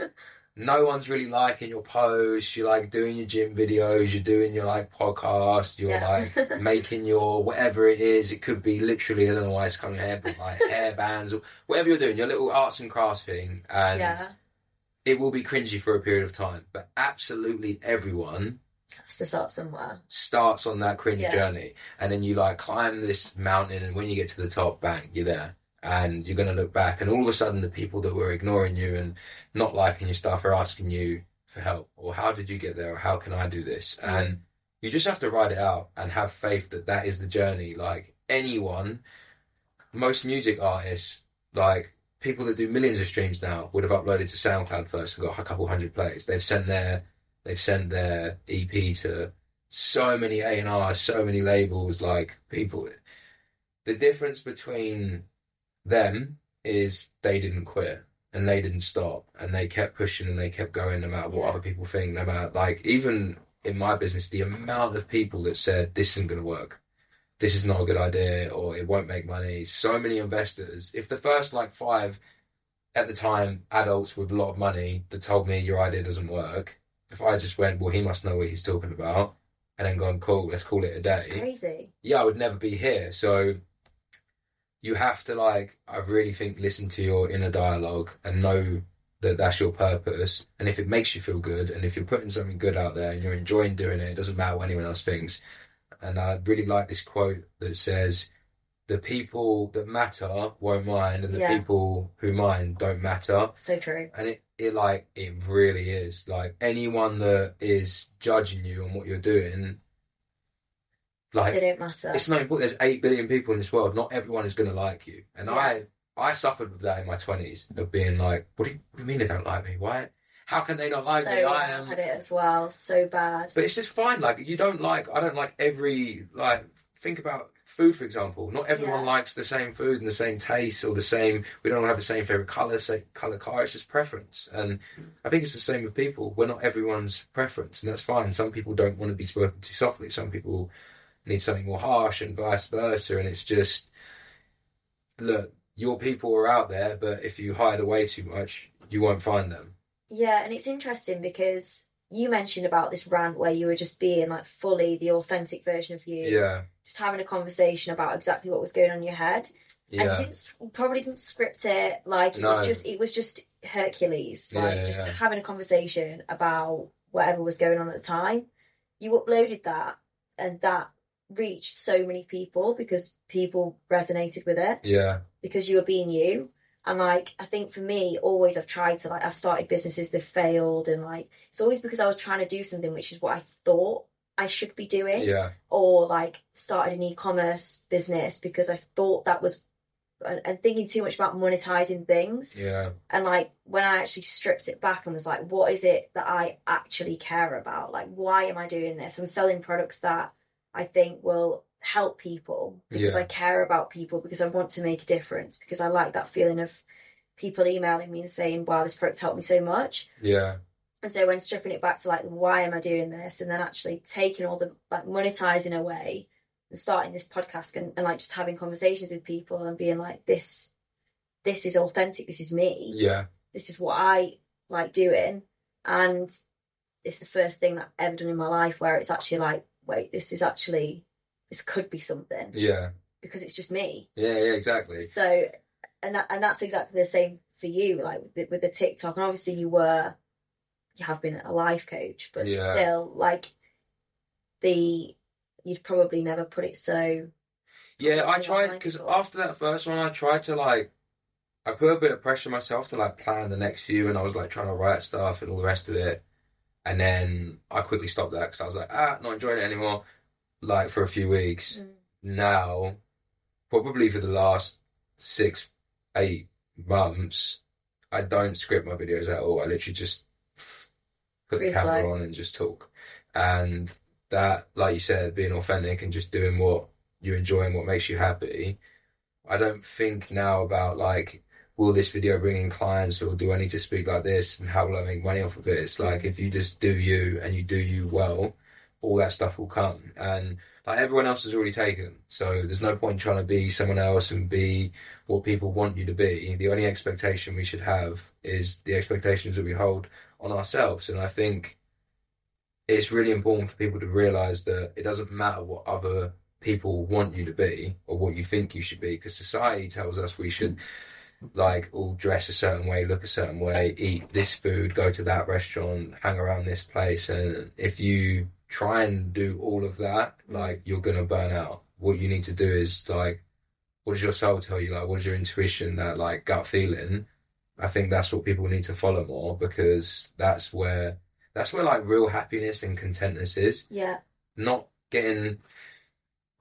no one's really liking your posts. You're like doing your gym videos, you're doing your like podcast, you're Yeah. like making your whatever it is. It could be literally, I don't know why it's coming here, but like hair bands or whatever you're doing, your little arts and crafts thing. And yeah, it will be cringy for a period of time. But absolutely everyone has to start somewhere. starts on that cringe Yeah. journey. And then you like climb this mountain, and when you get to the top, bang, you're there. And you're going to look back and all of a sudden the people that were ignoring you and not liking your stuff are asking you for help or how did you get there or how can I do this? And you just have to ride it out and have faith that that is the journey. Like anyone most music artists like people that do millions of streams now would have uploaded to SoundCloud first and got a couple hundred plays. They've sent their they've sent their EP to so many A&R so many labels like people. The difference between them is they didn't quit and they didn't stop and they kept pushing and they kept going no matter what other people think no matter like even in my business the amount of people that said this isn't going to work this is not a good idea or it won't make money so many investors if the first like five at the time adults with a lot of money that told me your idea doesn't work if i just went well he must know what he's talking about and then gone cool let's call it a day It's crazy. yeah, I would never be here. So you have to like, I really think, listen to your inner dialogue and know that that's your purpose. And if it makes you feel good, and if you're putting something good out there and you're enjoying doing it, it doesn't matter what anyone else thinks. And I really like this quote that says, "The people that matter won't mind, and the Yeah. people who mind don't matter." So true. and it, it like it really is like anyone that is judging you on what you're doing like They don't matter. it's not important. There's 8 billion people in this world. Not everyone is going to like you. And Yeah. i i suffered with that in my 20s of being like what do, you, what do you mean they don't like me? Why how can they not like so me? I am Had it as well. So bad. but it's just fine. Like you don't like i don't like every like think about food for example. Not everyone Yeah. likes the same food and the same taste or the same we don't all have the same favorite color same color car. It's just preference. And i think it's the same with people. We're not everyone's preference and that's fine. Some people don't want to be spoken to softly. Some people need something more harsh and vice versa and it's just look your people are out there but if you hide away too much you won't find them Yeah, and it's interesting because you mentioned about this rant where you were just being like fully the authentic version of you, yeah just having a conversation about exactly what was going on in your head, Yeah. and you didn't probably didn't script it. Like it was just it was just Hercules, Yeah, like yeah, just yeah. having a conversation about whatever was going on at the time. You uploaded that, and that reached so many people because people resonated with it yeah because you were being you. And like, I think for me, always I've tried to like, I've started businesses that failed, and like, it's always because I was trying to do something which is what I thought I should be doing, yeah or like started an e-commerce business because I thought that was, and, and thinking too much about monetizing things. yeah And like, when I actually stripped it back and was like, what is it that I actually care about? Like, why am I doing this? I'm selling products that I think will help people because Yeah. I care about people because I want to make a difference because I like that feeling of people emailing me and saying, wow, this product helped me so much. yeah And so when stripping it back to like, why am I doing this? And then actually taking all the like monetizing away and starting this podcast and, and like just having conversations with people and being like, this, this is authentic. This is me yeah this is what I like doing, and it's the first thing that I've ever done in my life where it's actually like, wait, this is actually this could be something yeah because it's just me. Yeah, yeah, exactly. So, and that and that's exactly the same for you, like with the, with the TikTok, and obviously you were, you have been a life coach, but Yeah. still, like the you'd probably never put it so. Yeah, I tried because after that first one, I tried to like, I put a bit of pressure on myself to like plan the next few, and I was like trying to write stuff and all the rest of it, and then I quickly stopped that because I was like, ah, not enjoying it anymore. Like for a few weeks Mm. now, probably for the last six, eight months, I don't script my videos at all. I literally just put the Free camera flow. on and just talk, and that, like you said, being authentic and just doing what you enjoy and what makes you happy. I don't think now about like, will this video bring in clients or do I need to speak like this and how will I make money off of it? It's like if you just do you and you do you well, all that stuff will come. And like everyone else is already taken. So there's no point trying to be someone else and be what people want you to be. The only expectation we should have is the expectations that we hold on ourselves. And I think it's really important for people to realize that it doesn't matter what other people want you to be or what you think you should be because society tells us we should like all dress a certain way look a certain way eat this food go to that restaurant hang around this place and if you try and do all of that mm. like you're gonna burn out what you need to do is like what does your soul tell you? Like, what is your intuition? That like gut feeling. I think that's what people need to follow more because that's where that's where like real happiness and contentness is. Yeah. Not getting.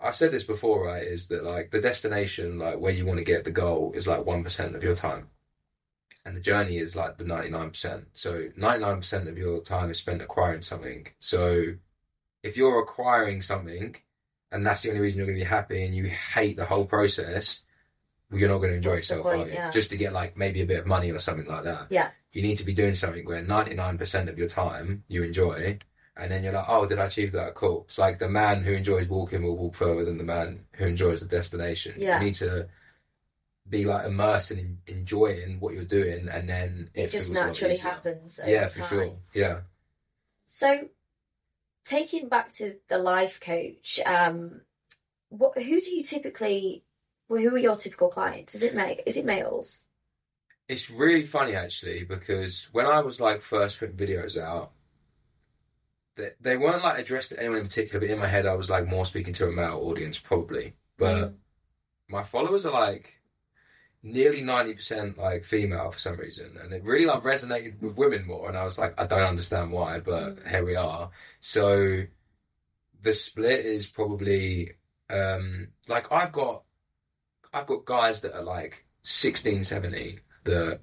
I've said this before, right? Is that like the destination, like where you want to get the goal, is like one percent of your time, and the journey is like the ninety nine percent. So ninety nine percent of your time is spent acquiring something. So if you're acquiring something, and that's the only reason you're going to be happy, and you hate the whole process, well, you're not going to enjoy What's yourself, point? are you? Yeah. Just to get like maybe a bit of money or something like that. Yeah. You need to be doing something where ninety nine percent of your time you enjoy, and then you're like, oh, did I achieve that? Cool. It's like the man who enjoys walking will walk further than the man who enjoys the destination. Yeah. You need to be like immersed in enjoying what you're doing, and then It just feels a lot naturally easier. happens. Yeah, for time. sure. Yeah. So, taking back to the life coach, um, what who do you typically? Well, who are your typical clients? Is it ma- Is it males? It's really funny actually because when I was like first putting videos out, they, they weren't like addressed to anyone in particular, but in my head I was like more speaking to a male audience probably. But Mm. my followers are like nearly ninety percent like female for some reason, and it really like resonated with women more. And I was like, I don't understand why, but Mm. here we are. So the split is probably um like I've got I've got guys that are like 16, 17 that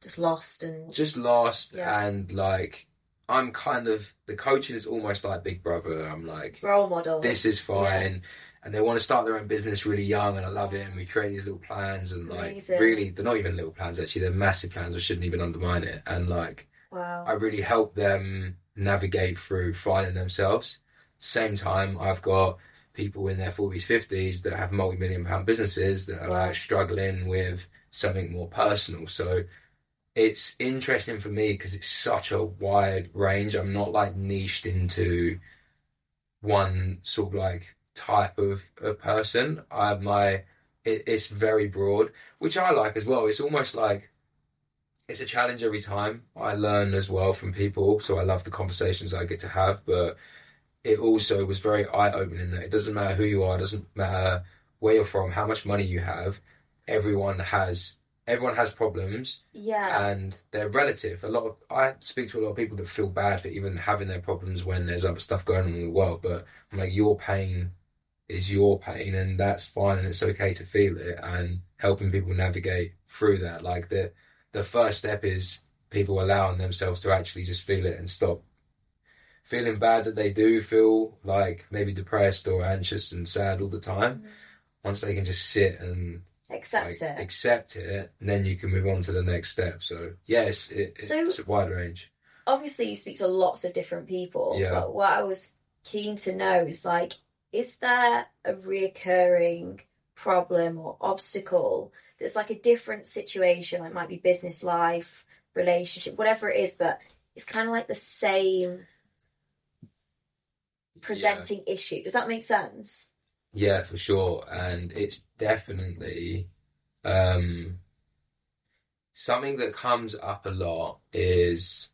Just lost and just lost Yeah. and like I'm kind of the coaching is almost like Big Brother. I'm like role model. this is fine. And they want to start their own business really young, and I love it. And we create these little plans, and like Amazing. really, they're not even little plans. Actually, they're massive plans. I shouldn't even undermine it. And like, wow. I really help them navigate through finding themselves. Same time, I've got people in their forties, fifties that have multi-million pound businesses that are Wow. like struggling with something more personal. So it's interesting for me because it's such a wide range. I'm not like niched into one sort of like type of, of person. I my it, it's very broad, which I like as well. It's almost like it's a challenge every time. I learn as well from people, so I love the conversations I get to have. But it also was very eye opening that it doesn't matter who you are, doesn't matter where you're from, how much money you have. Everyone has everyone has problems, yeah. and they're relative. A lot of I speak to a lot of people that feel bad for even having their problems when there's other stuff going on in the world. But I'm like, your pain is your pain, and that's fine, and it's okay to feel it, and helping people navigate through that. Like the the first step is people allowing themselves to actually just feel it and stop feeling bad that they do feel like maybe depressed or anxious and sad all the time. Mm-hmm. Once they can just sit and Accept like, it. accept it, and then you can move on to the next step. So yes, it, So- it's a wide range. Obviously, you speak to lots of different people. Yeah. But what I was keen to know is like, is there a reoccurring problem or obstacle that's like a different situation? Like, might be business life, relationship, whatever it is, but it's kind of like the same presenting issue. Does that make sense? Yeah, for sure, and it's definitely um, something that comes up a lot is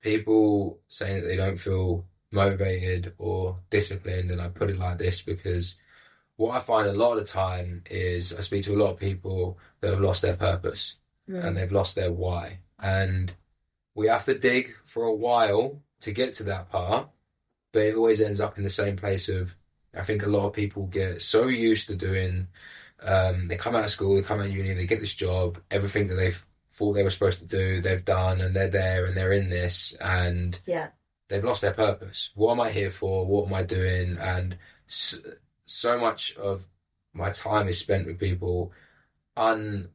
people saying that they don't feel motivated or disciplined, and I put it like this because what I find a lot of the time is I speak to a lot of people that have lost their purpose. Mm. and they've lost their why. And we have to dig for a while to get to that part, but it always ends up in the same place of I think a lot of people get so used to doing um, they come out of school, they come out of uni, they get this job, everything that they've thought they were supposed to do, they've done and they're there and they're in this and Yeah. they've lost their purpose. What am I here for? What am I doing? And so, so much of my time is spent with people un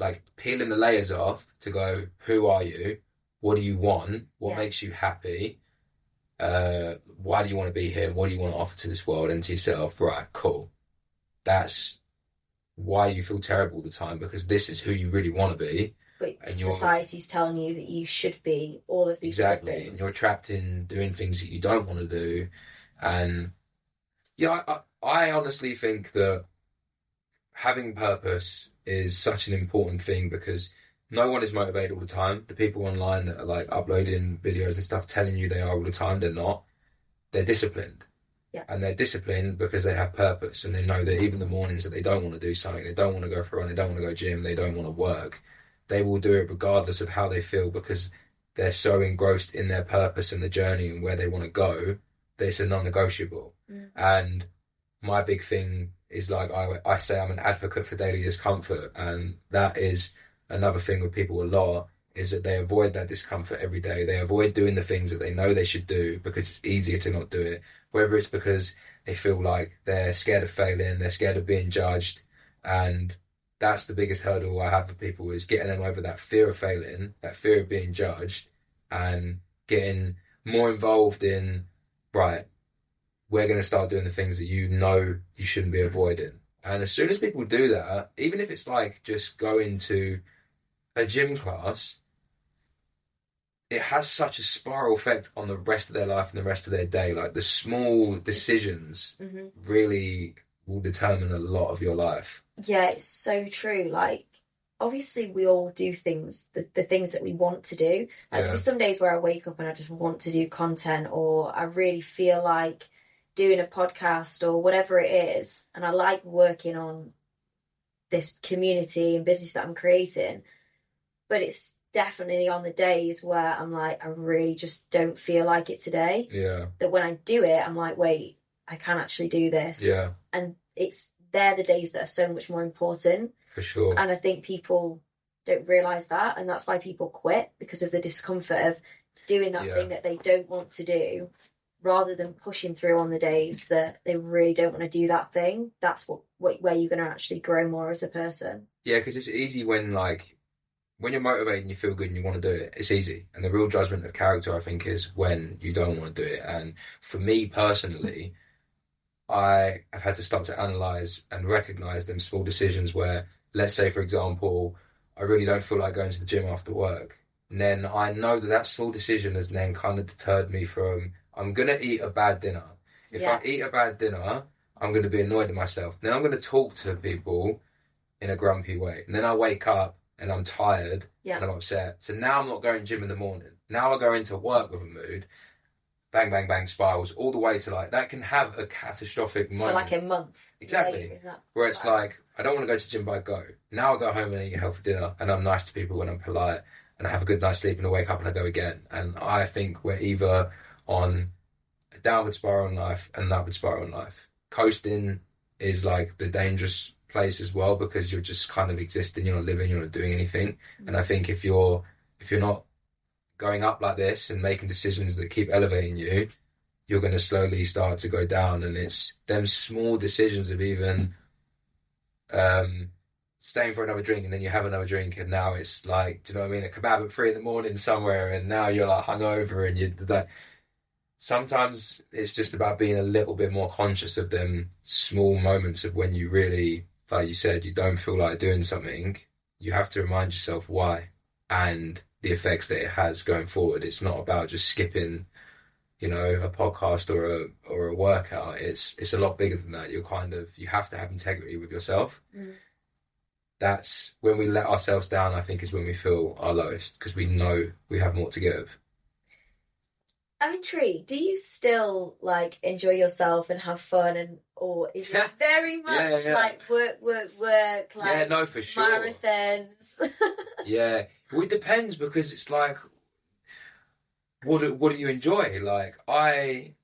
like peeling the layers off to go, who are you? What do you want? What Yeah. makes you happy? Uh, why do you want to be here? What do you want to offer to this world and to yourself? Right, cool. That's why you feel terrible all the time because this is who you really want to be. But society's telling you that you should be all of these exactly and you're trapped in doing things that you don't want to do and yeah I, I honestly think that having purpose is such an important thing because no one is motivated all the time the people online that are like uploading videos and stuff telling you they are all the time they're not they're disciplined Yeah. And they're disciplined because they have purpose and they know that even the mornings that they don't want to do something, they don't want to go for a run, they don't want to go gym, they don't want to work, they will do it regardless of how they feel because they're so engrossed in their purpose and the journey and where they want to go that it's a non-negotiable. Mm. And my big thing is like I, I say I'm an advocate for daily discomfort and that is another thing with people a lot is that they avoid that discomfort every day. They avoid doing the things that they know they should do because it's easier to not do it. Whether it's because they feel like they're scared of failing, they're scared of being judged, and that's the biggest hurdle I have for people is getting them over that fear of failing, that fear of being judged, and getting more involved in right. We're going to start doing the things that you know you shouldn't be avoiding. And as soon as people do that, even if it's like just going to a gym class, it has such a spiral effect on the rest of their life and the rest of their day. Like the small decisions hmm really will determine a lot of your life. Yeah, it's so true. Like, obviously, we all do things, the, the things that we want to do. Like, there'll Yeah. be some days where I wake up and I just want to do content, or I really feel like doing a podcast or whatever it is. And I like working on this community and business that I'm creating. But it's definitely on the days where I'm like, I really just don't feel like it today. Yeah, That when I do it, I'm like, wait, I can actually do this. yeah, And it's, they're the days that are so much more important. for sure. And I think people don't realize that. And that's why people quit because of the discomfort of doing that Yeah. thing that they don't want to do rather than pushing through on the days that they really don't want to do that thing. That's what, what where you're going to actually grow more as a person. Yeah, because it's easy when like when you're motivated and you feel good and you want to do it. It's easy, and the real judgment of character, I think, is when you don't want to do it. And for me personally, I have had to start to analyze and recognize them small decisions where, let's say, for example, I really don't feel like going to the gym after work. And then I know that that small decision has then kind of deterred me from I'm gonna eat a bad dinner. If Yeah. I eat a bad dinner, I'm gonna be annoyed at myself. Then I'm gonna talk to people in a grumpy way. And then I wake up and I'm tired Yeah. and I'm upset. So now I'm not going gym in the morning. Now I go into work with a mood. Bang, bang, bang, spirals all the way to like that can have a catastrophic moment For like a month. Exactly. Yeah, where it's sorry. like I don't want to go to gym, but I go. Now I go home and eat a healthy dinner, and I'm nice to people and I'm polite, and I have a good night's sleep, and I wake up and I go again. And I think we're either on a downward spiral in life and an upward spiral in life. Coasting is like the dangerous place as well because you're just kind of existing, you're not living, you're not doing anything. And I think if you're if you're not going up like this and making decisions that keep elevating you, you're going to slowly start to go down. And it's them small decisions of even um, staying for another drink and then you have another drink and now it's like, do you know what I mean? A kebab at three in the morning somewhere and now you're like hungover and you're like, sometimes it's just about being a little bit more conscious of them small moments of when you really, like you said, you don't feel like doing something. You have to remind yourself why and the effects that it has going forward. It's not about just skipping, you know, a podcast or a or a workout. It's it's a lot bigger than that. You're kind of you have to have integrity with yourself. Mm. That's when we let ourselves down. I think is when we feel our lowest because we know we have more to give. I'm intrigued. Do you still like enjoy yourself and have fun, and or is it very much Yeah, yeah. like work, work, work, like yeah, no, for sure. marathons? Yeah, well, it depends because it's like, what do, what do you enjoy? Like I,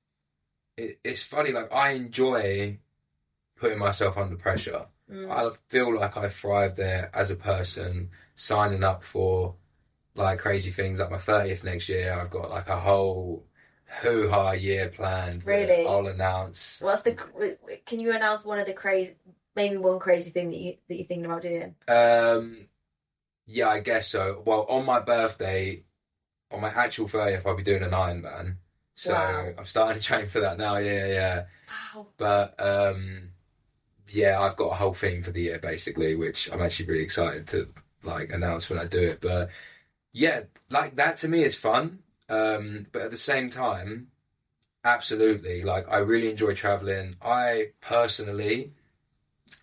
it, it's funny. Like I enjoy putting myself under pressure. Mm. I feel like I thrive there as a person. Signing up for like crazy things, like my thirtieth next year, I've got like a whole hoo ha year planned. Really? I'll announce. What's the? Can you announce one of the crazy, maybe one crazy thing that you that you're thinking about doing? Um, yeah, I guess so. Well, on my birthday, on my actual 30th, I'll be doing an Ironman. So Wow. I'm starting to train for that now. Yeah, yeah. Wow. But um, yeah, I've got a whole theme for the year basically, which I'm actually really excited to like announce when I do it. But yeah, like that to me is fun. Um, but at the same time, absolutely, like I really enjoy traveling. I personally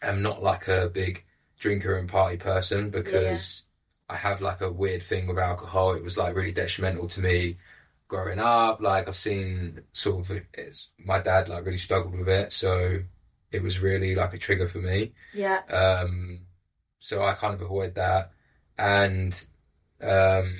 am not like a big drinker and party person because I have like a weird thing with alcohol. It was like really detrimental to me growing up. Like I've seen sort of it's my dad like really struggled with it, so it was really like a trigger for me. Yeah. Um, so I kind of avoid that, and um,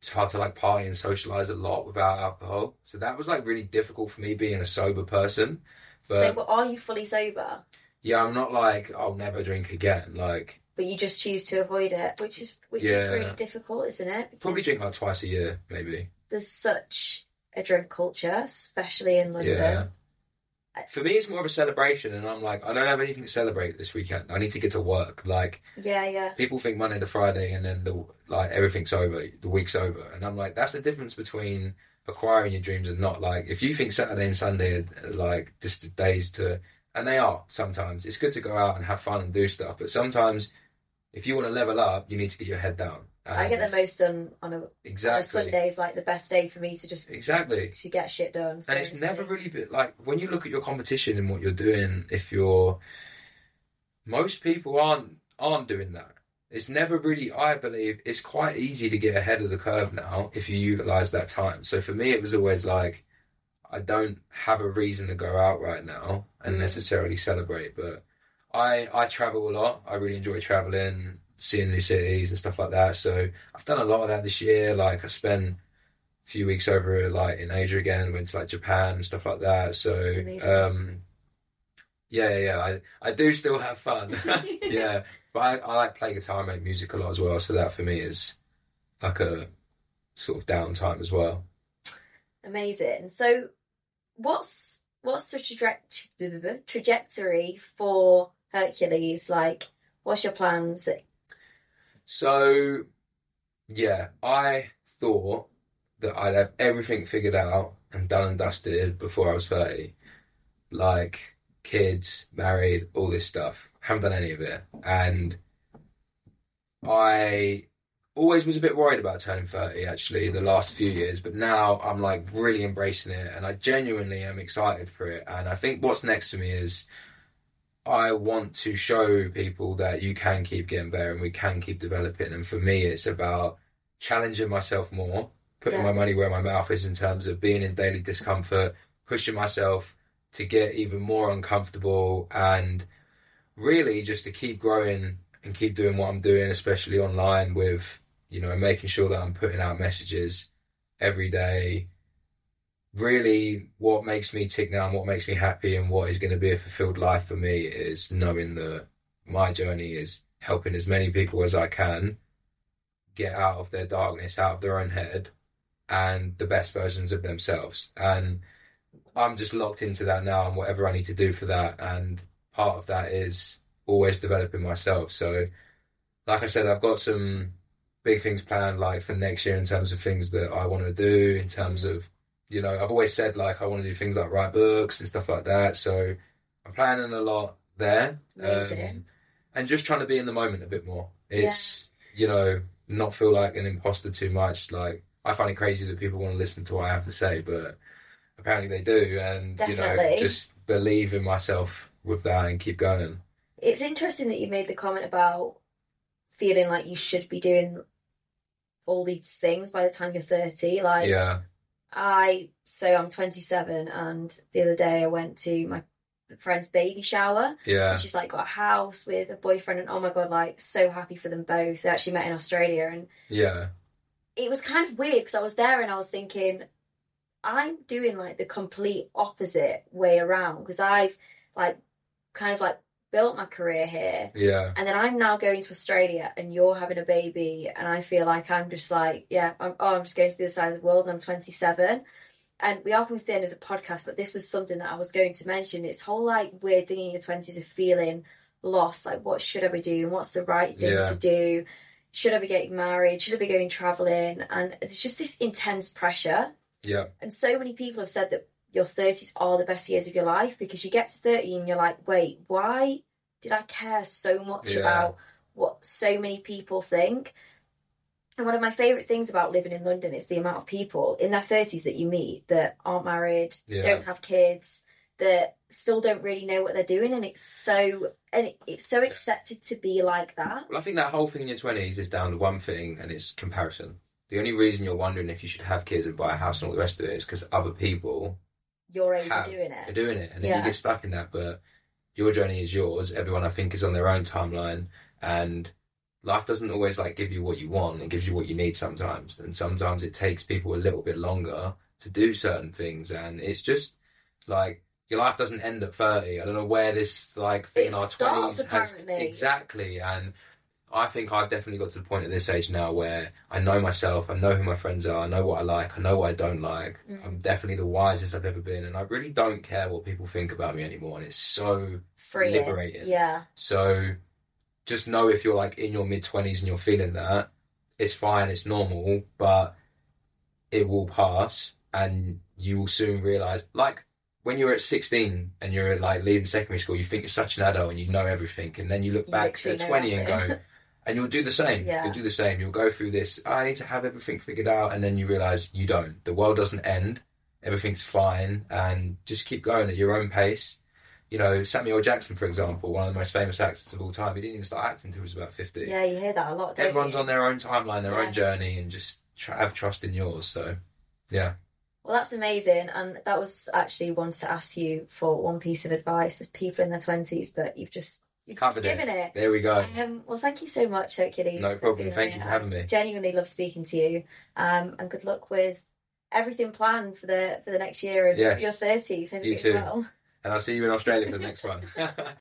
it's hard to like party and socialize a lot without alcohol. So that was like really difficult for me being a sober person. so, well, are you fully sober? Yeah, I'm not like I'll never drink again. Like But you just choose to avoid it, which is which is really difficult, isn't it? Because probably drink like twice a year, maybe. There's such a drink culture, especially in London. Yeah. For me, it's more of a celebration, and I'm like, I don't have anything to celebrate this weekend. I need to get to work. Like Yeah, yeah. people think Monday to Friday, and then the like everything's over, the week's over, and I'm like, that's the difference between acquiring your dreams and not. Like if you think Saturday and Sunday are like just days to, and they are sometimes. It's good to go out and have fun and do stuff, but sometimes if you want to level up, you need to get your head down. I get the most done on a, on a Sunday is like the best day for me to just exactly. to get shit done. And it's never really been like when you look at your competition and what you're doing. If you're, most people aren't aren't doing that. It's never really. I believe it's quite easy to get ahead of the curve now if you utilize that time. So for me, it was always like, I don't have a reason to go out right now and Mm. necessarily celebrate. But I I travel a lot. I really enjoy traveling, seeing new cities and stuff like that. So I've done a lot of that this year. Like I spent a few weeks over like in Asia again, went to like Japan and stuff like that. So um yeah, yeah, yeah. I, I do still have fun. yeah. But I, I like play guitar and make music a lot as well, so that for me is like a sort of downtime as well. Amazing. So, what's what's the traje- trajectory for Hercules? Like, what's your plans? So, yeah, I thought that I'd have everything figured out and done and dusted before I was 30. Like, kids, married, all this stuff. Haven't done any of it. And I always was a bit worried about turning 30, actually, the last few years. But now I'm like really embracing it and I genuinely am excited for it. And I think what's next for me is I want to show people that you can keep getting better and we can keep developing. And for me, it's about challenging myself more, putting Yeah. my money where my mouth is in terms of being in daily discomfort, pushing myself to get even more uncomfortable, and really just to keep growing and keep doing what I'm doing, especially online with, you know, making sure that I'm putting out messages every day. Really, what makes me tick now and what makes me happy and what is going to be a fulfilled life for me is knowing that my journey is helping as many people as I can get out of their darkness, out of their own head, and the best versions of themselves. And I'm just locked into that now and whatever I need to do for that. And part of that is always developing myself. So, like I said, I've got some big things planned, like for next year, in terms of things that I want to do, in terms of, you know, I've always said like I want to do things like write books and stuff like that. So, I'm planning a lot there. Um, and just trying to be in the moment a bit more. It's, you know, not feel like an imposter too much. Like, I find it crazy that people want to listen to what I have to say, but apparently they do. And, you know, just believe in myself with that and keep going. It's interesting that you made the comment about feeling like you should be doing all these things by the time you're 30. Like, yeah. I, so I'm 27, and the other day I went to my friend's baby shower. Yeah. She's like got a house with a boyfriend, and oh my god, like so happy for them both. They actually met in Australia, and Yeah. it was kind of weird because I was there and I was thinking, I'm doing like the complete opposite way around because I've like kind of like built my career here. Yeah. And then I'm now going to Australia and you're having a baby, and I feel like I'm just like, yeah, I'm, oh, I'm just going to the other side of the world and I'm 27. And we are coming to the end of the podcast, but this was something that I was going to mention. It's whole like weird thing in your 20s of feeling lost. Like, what should I be doing? What's the right thing Yeah. to do? Should I be getting married? Should I be going traveling? And it's just this intense pressure. Yeah. And so many people have said that your 30s are the best years of your life because you get to 30 and you're like, wait, why did I care so much Yeah. about what so many people think? And one of my favourite things about living in London is the amount of people in their 30s that you meet that aren't married, Yeah. don't have kids, that still don't really know what they're doing. And it's so, and it's so accepted to be like that. Well, I think that whole thing in your 20s is down to one thing, and it's comparison. the only reason you're wondering if you should have kids and buy a house and all the rest of it is because other people Your age are doing are it. doing it, and then Yeah. you get stuck in that. But your journey is yours. Everyone, I think, is on their own timeline, and life doesn't always like give you what you want. It gives you what you need sometimes, and sometimes it takes people a little bit longer to do certain things, and it's just like. Your life doesn't end at thirty. I don't know where this like thing It in our twenties has apparently. exactly, and I think I've definitely got to the point at this age now where I know myself, I know who my friends are, I know what I like, I know what I don't like. Mm. I'm definitely the wisest I've ever been, and I really don't care what people think about me anymore. And it's so Free. liberating. Yeah. So just know if you're like in your mid 20s and you're feeling that, it's fine, it's normal, but it will pass, and you will soon realize, like, when you're at 16 and you're like leaving secondary school, you think you're such an adult and you know everything, and then you look back literally at know 20 and go, and you'll do the same. Yeah. You'll do the same. You'll go through this. "Oh, I need to have everything figured out, and then you realize you don't. The world doesn't end. Everything's fine, and just keep going at your own pace. You know, Samuel Jackson, for example, one of the most famous actors of all time. He didn't even start acting until he was about fifty. Yeah, you hear that a lot, don't Everyone's you? on their own timeline, their Yeah. own journey, and just tr- have trust in yours. So, yeah, Well, that's amazing, and that was actually wanted to ask you for one piece of advice for people in their twenties, but you've just you've Covered just given it. there we go. Um, well, thank you so much, Hercules. No problem. Thank here. you for having I me. Genuinely love speaking to you, um, and good luck with everything planned for the for the next year and Yes. your thirties. You too. well. And I'll see you in Australia for the next one.